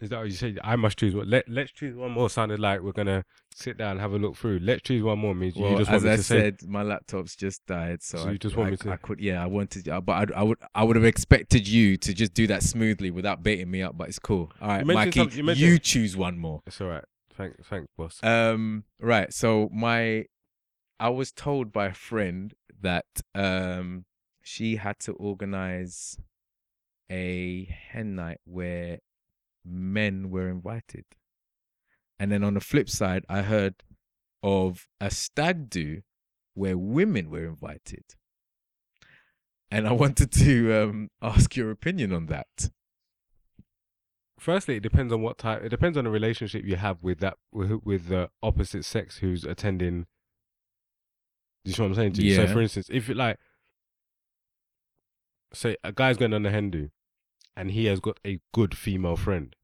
Is that what you said? I must choose one. Let Let's choose one more. Sounded like we're gonna sit down and have a look through. Let's choose one more. Means Well, you just as want me I to say. said, my laptop's just died, so, So I, you just want I, me to- I could, yeah, I wanted, uh, but I, I would, I would have expected you to just do that smoothly without baiting me up. But it's cool. All right, mentioned Mikey, you you, choose one more. It's all right. Thanks, thanks, boss. Um, right. So my, I was told by a friend that um she had to organize a hen night where men were invited, and then on the flip side, I heard of a stag do where women were invited. And I wanted to um, ask your opinion on that. Firstly, it depends on what type. It depends on the relationship you have with that with, with the opposite sex who's attending. You see what I'm saying to you? So, for instance, if you like, say a guy's going on a hen do, and he has got a good female friend,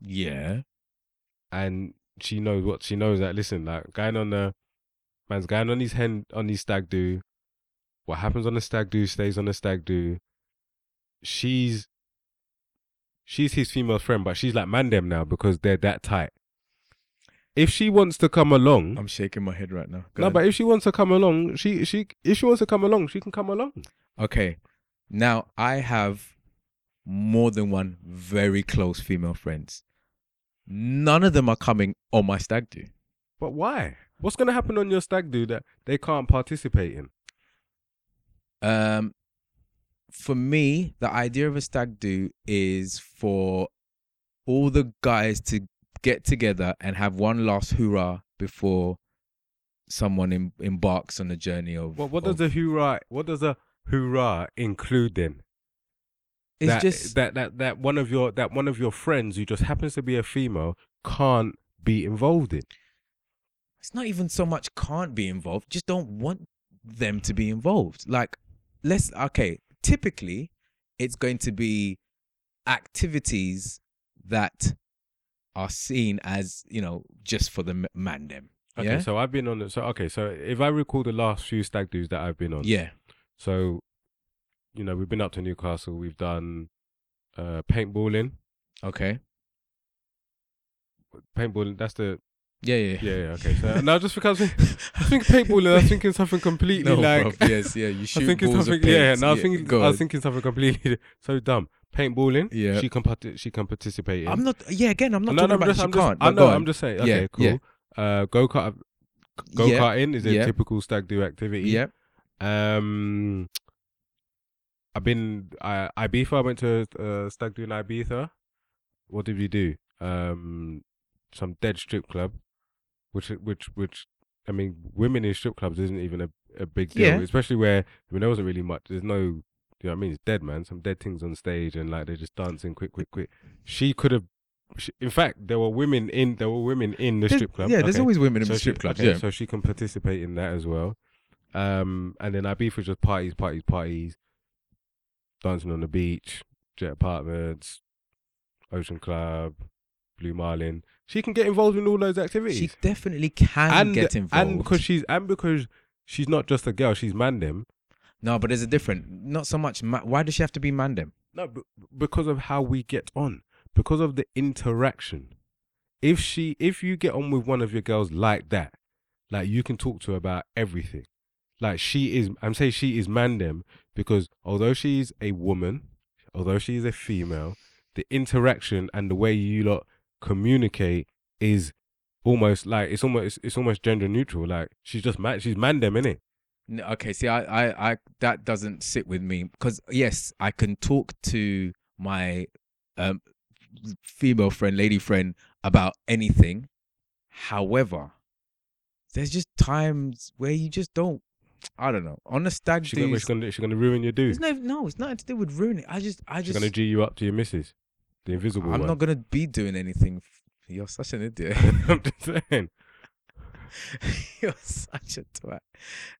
Yeah. and she knows what she knows that listen, like going on the man's going on his hen on his stag do. What happens on the stag do stays on the stag do. She's she's his female friend, but she's like man them now because they're that tight. If she wants to come along, I'm shaking my head right now. Go no, on. but if she wants to come along, she she if she wants to come along, she can come along. Okay. Now I have more than one very close female friends. None of them are coming on my stag do. But why? What's gonna happen on your stag do that they can't participate in? Um, for me, the idea of a stag do is for all the guys to get together and have one last hurrah before someone em- embarks on a journey of. What what does a hoorah? What does a hoorah include then? It's that, just that that that one of your that one of your friends who just happens to be a female can't be involved in. it's not even so much can't be involved just don't want them to be involved like let's okay typically it's going to be activities that are seen as you know just for the man them. Okay, yeah? so I've been on the so okay, so if I recall the last few stag do's that I've been on, yeah. so you know we've been up to Newcastle, we've done uh paintballing, okay. Paintballing. That's the yeah yeah yeah yeah okay. So now just because I think thinking, I was thinking paintballing, I was thinking something completely no like bruv, yes yeah you I shoot think it's balls of something yeah. paint. No, I was thinking I was on. thinking something completely so dumb. Paintballing, Yeah. she can parti- she can participate in. i'm not yeah again i'm not no, talking no, about I'm just, you I'm can't I know, I'm just saying. Okay, Yeah, cool. yeah. Uh, go kart, go Yeah, karting is a yeah. typical stag do activity. yeah Um, I've been I Ibiza. I went to uh, stag do in Ibiza. What did we do? Um, some dead strip club, which which which I mean, women in strip clubs isn't even a, a big deal, Yeah. especially where I mean there wasn't really much. There's no. You know what I mean? It's dead, man. Some dead things on stage, and like they're just dancing quick, quick, quick. She could have. In fact, there were women in. There were women in the There's- strip club. yeah there's always women in So the she- strip clubs okay, yeah So she can participate in that as well. Um, and then Ibiza was just parties, parties, parties, dancing on the beach, jet apartments, Ocean Club, Blue Marlin. She can get involved in all those activities. she definitely can and get involved and because she's and because she's not just a girl, she's man them. No, but there's a different. Not so much. Ma- why does she have to be mandem? No, b- because of how we get on, because of the interaction. If she, if you get on with one of your girls like that, like you can talk to her about everything. Like she is, I'm saying she is man them because although she's a woman, although she is a female, the interaction and the way you lot communicate is almost like it's almost it's almost gender neutral. Like she's just man, she's man them innit? No, okay, see, I, I, I, that doesn't sit with me because yes, I can talk to my um, female friend, lady friend about anything. However, there's just times where you just don't. I don't know. On the stag She's gonna, she's gonna, she's gonna ruin your dude. no, no, it's nothing to do with ruining. It. I just, I She's just, gonna G you up to your missus, the invisible I'm one. not gonna be doing anything. You're such an idiot. I'm just saying. You're such a twat.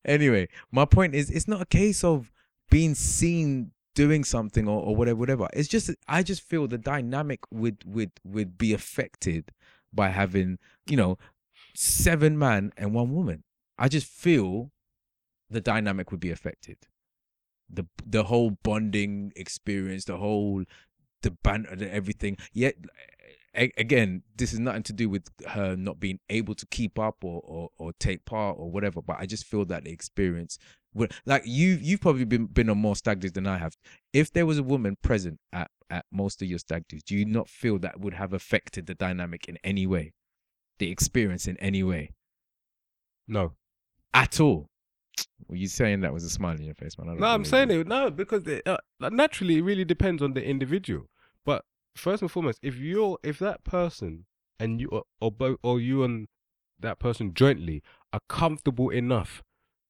Anyway, my point is, it's not a case of being seen doing something or, or whatever, whatever. It's just, I just feel the dynamic would would would be affected by having, you know, seven man and one woman. I just feel the dynamic would be affected. The the whole bonding experience, the whole the banter, and everything. Yet a- again, this is nothing to do with her not being able to keep up or, or, or take part or whatever. But I just feel that the experience, would, like you, you've probably been been on more stag do's than I have. If there was a woman present at at most of your stag do's, do you not feel that would have affected the dynamic in any way, the experience in any way No, at all? Were you saying that was a smile on your face, man? No, I'm saying it. No, because it, uh, naturally, it really depends on the individual. But first and foremost, if you're, if that person and you, or, or both, or you and that person jointly are comfortable enough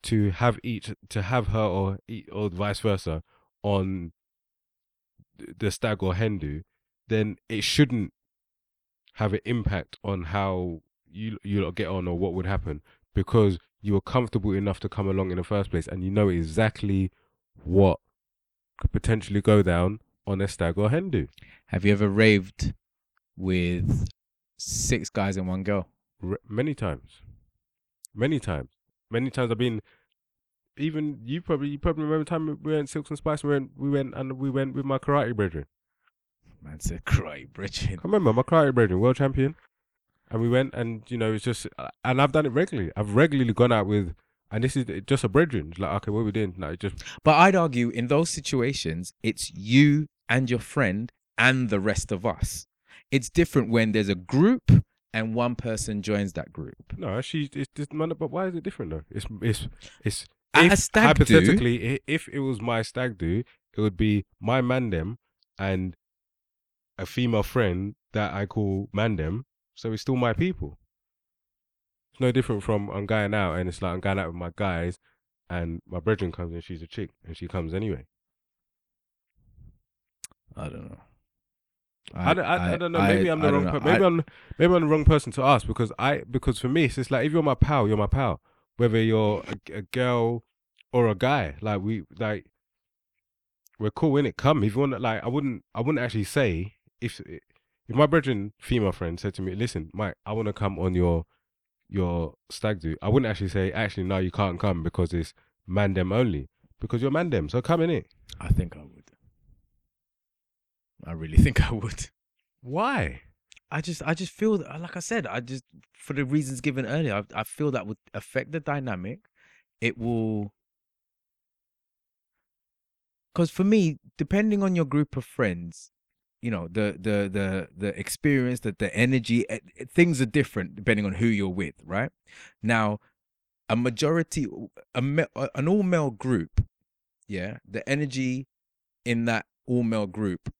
to have each, to have her or or vice versa on the stag or hen do, then it shouldn't have an impact on how you you get on or what would happen because you were comfortable enough to come along in the first place and you know exactly what could potentially go down on a stag or hen do. Have you ever raved with six guys and one girl? R- many times, many times, many times. I've been. Even you probably you probably remember the time we went Silks and Spice. We went we went and we went with my karate brethren. Man said, "Cry, Bridget." I remember my karate brethren, world champion, and we went and you know it's just and I've done it regularly. I've regularly gone out with, and this is just a brethren. Like okay, what are we doing? Like just But I'd argue in those situations, it's you and your friend and the rest of us. It's different when there's a group and one person joins that group. no, she it's just man. But why is it different though? It's it's it's At a if, stag hypothetically, i- if it was my stag do, it would be my mandem and a female friend that I call mandem. So it's still my people. It's no different from I'm going out and it's like I'm going out with my guys, and my brethren comes and she's a chick and she comes anyway. I don't know. I, don't, I, I, don't know. Maybe I, am the wrong. Per- maybe I- I'm maybe I'm the wrong person to ask because I because for me it's just like if you're my pal, you're my pal. Whether you're a, a girl or a guy, like we like we're cool in it. Come if you want. Like I wouldn't I wouldn't actually say if if my brethren female friend said to me, listen, Mike, I want to come on your your stag do. I wouldn't actually say actually no, you can't come because it's mandem only because you're mandem. So come in it. I think I would. I really think I would. Why? I just, I just feel that, like I said, I just, for the reasons given earlier, I, I feel that would affect the dynamic. It will, because for me, depending on your group of friends, you know, the the the the experience, that the energy, eh, eh, things are different depending on who you're with, right? Now, a majority, a an all male group, yeah, the energy in that all male group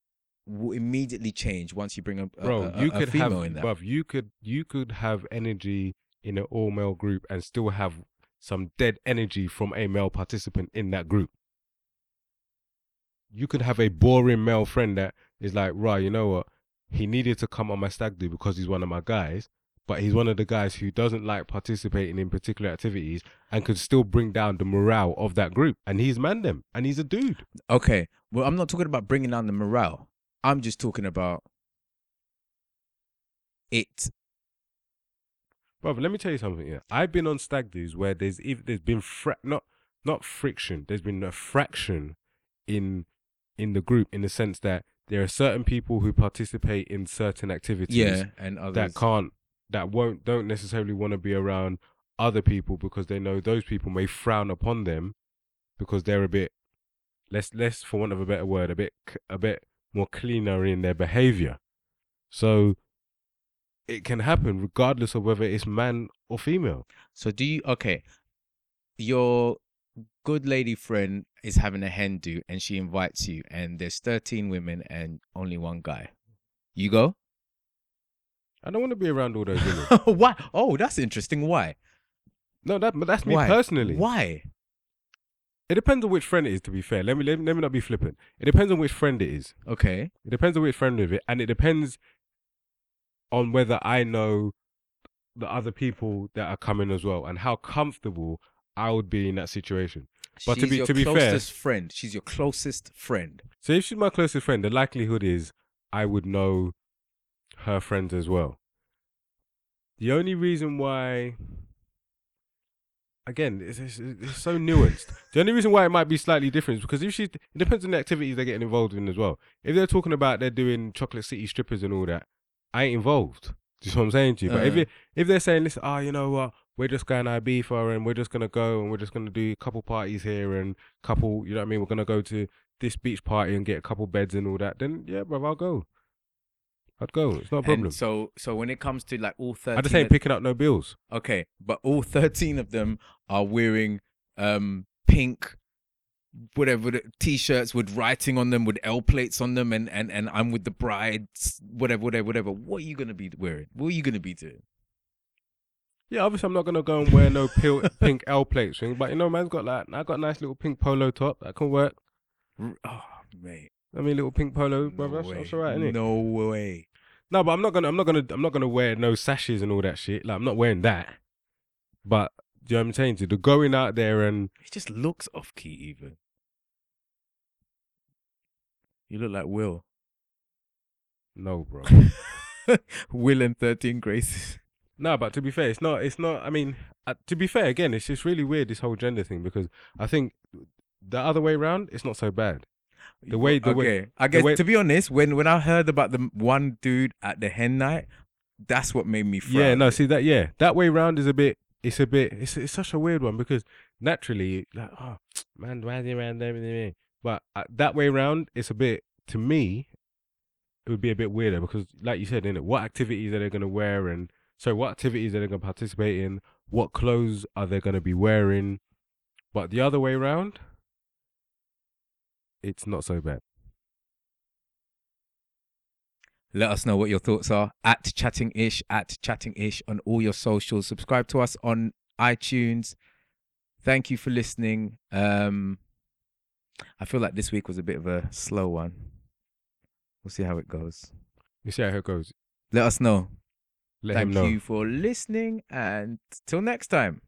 will immediately change once you bring a, a, bro, a- you a could female have, in that. bruv, you could you could have energy in an all male group and still have some dead energy from a male participant in that group. You could have a boring male friend that is like, right, you know what? He needed to come on my stag do because he's one of my guys, but he's one of the guys who doesn't like participating in particular activities and could still bring down the morale of that group. And he's man them, and he's a dude. Okay. Well, I'm not talking about bringing down the morale. I'm just talking about it. Brother, let me tell you something. Yeah, I've been on stag do's where there's even there's been fra- not not friction. There's been a fraction in in the group in the sense that there are certain people who participate in certain activities Yeah, and others. that can't that won't don't necessarily want to be around other people because they know those people may frown upon them because they're a bit less less for want of a better word a bit a bit more cleaner in their behavior so it can happen regardless of whether it's man or female So do you? Okay, your good lady friend is having a hen do and she invites you and there's 13 women and only one guy. You go? I don't want to be around all those women. Why? Oh, that's interesting. Why? no, that but that's me Why? personally. Why? It depends on which friend it is. To be fair, let me let me, let me not be flippant. It depends on which friend it is. Okay. It depends on which friend of it, and it depends on whether I know the other people that are coming as well, and how comfortable I would be in that situation. But to be- your to be fair- closest friend. She's your closest friend. So if she's my closest friend, the likelihood is I would know her friends as well. The only reason why, again, it's, it's, it's so nuanced. the only reason why it might be slightly different is because if she, it depends on the activities they're getting involved in as well. If they're talking about they're doing Chocolate City strippers and all that, I ain't involved. Do you know what I'm saying to you? But if Uh. it, if they're saying, listen, oh, you know what, we're just going to Ibiza and we're just gonna go and we're just gonna do a couple parties here and couple, you know what I mean? We're gonna go to this beach party and get a couple beds and all that, then yeah, bro, I'll go. I'd go. It's not a problem. And so, so when it comes to like all 13 I just ain't picking up no bills. Okay, but all 13 of them are wearing um pink whatever t-shirts with writing on them with L plates on them and and and I'm with the brides whatever whatever whatever what are you going to be wearing what are you going to be doing Yeah, obviously I'm not gonna go and wear no pil- pink L plate thing, but you know, man's got like I got a nice little pink polo top that can work. Oh mate I mean, little pink polo, brother. no that's, that's alright, innit? no way No, but I'm not gonna, I'm not gonna, I'm not gonna wear no sashes and all that shit. Like I'm not wearing that. But do you know what I'm saying? To the going out there and it just looks off key even you look like Will no, bro. Will and 13 Graces No, but to be fair, it's not. It's not. I mean, uh, to be fair, again, it's just really weird this whole gender thing because I think the other way around, it's not so bad. The way- the okay, way- I guess way- to be honest, when when I heard about the one dude at the hen night, that's what made me frown. Yeah, no, see that. Yeah, that way round is a bit. It's a bit. It's it's such a weird one because naturally, like, oh man, why is he around there? But uh, that way round, it's a bit. To me, it would be a bit weirder because, like you said, in it, what activities are they going to wear, and so what activities are they going to participate in? What clothes are they going to be wearing? But the other way round, it's not so bad. Let us know what your thoughts are at chatting ish at chatting ish on all your socials. Subscribe to us on iTunes. Thank you for listening. Um, I feel like this week was a bit of a slow one. We'll see how it goes. You see how it goes. Let us know. Let Thank you for listening, and till next time.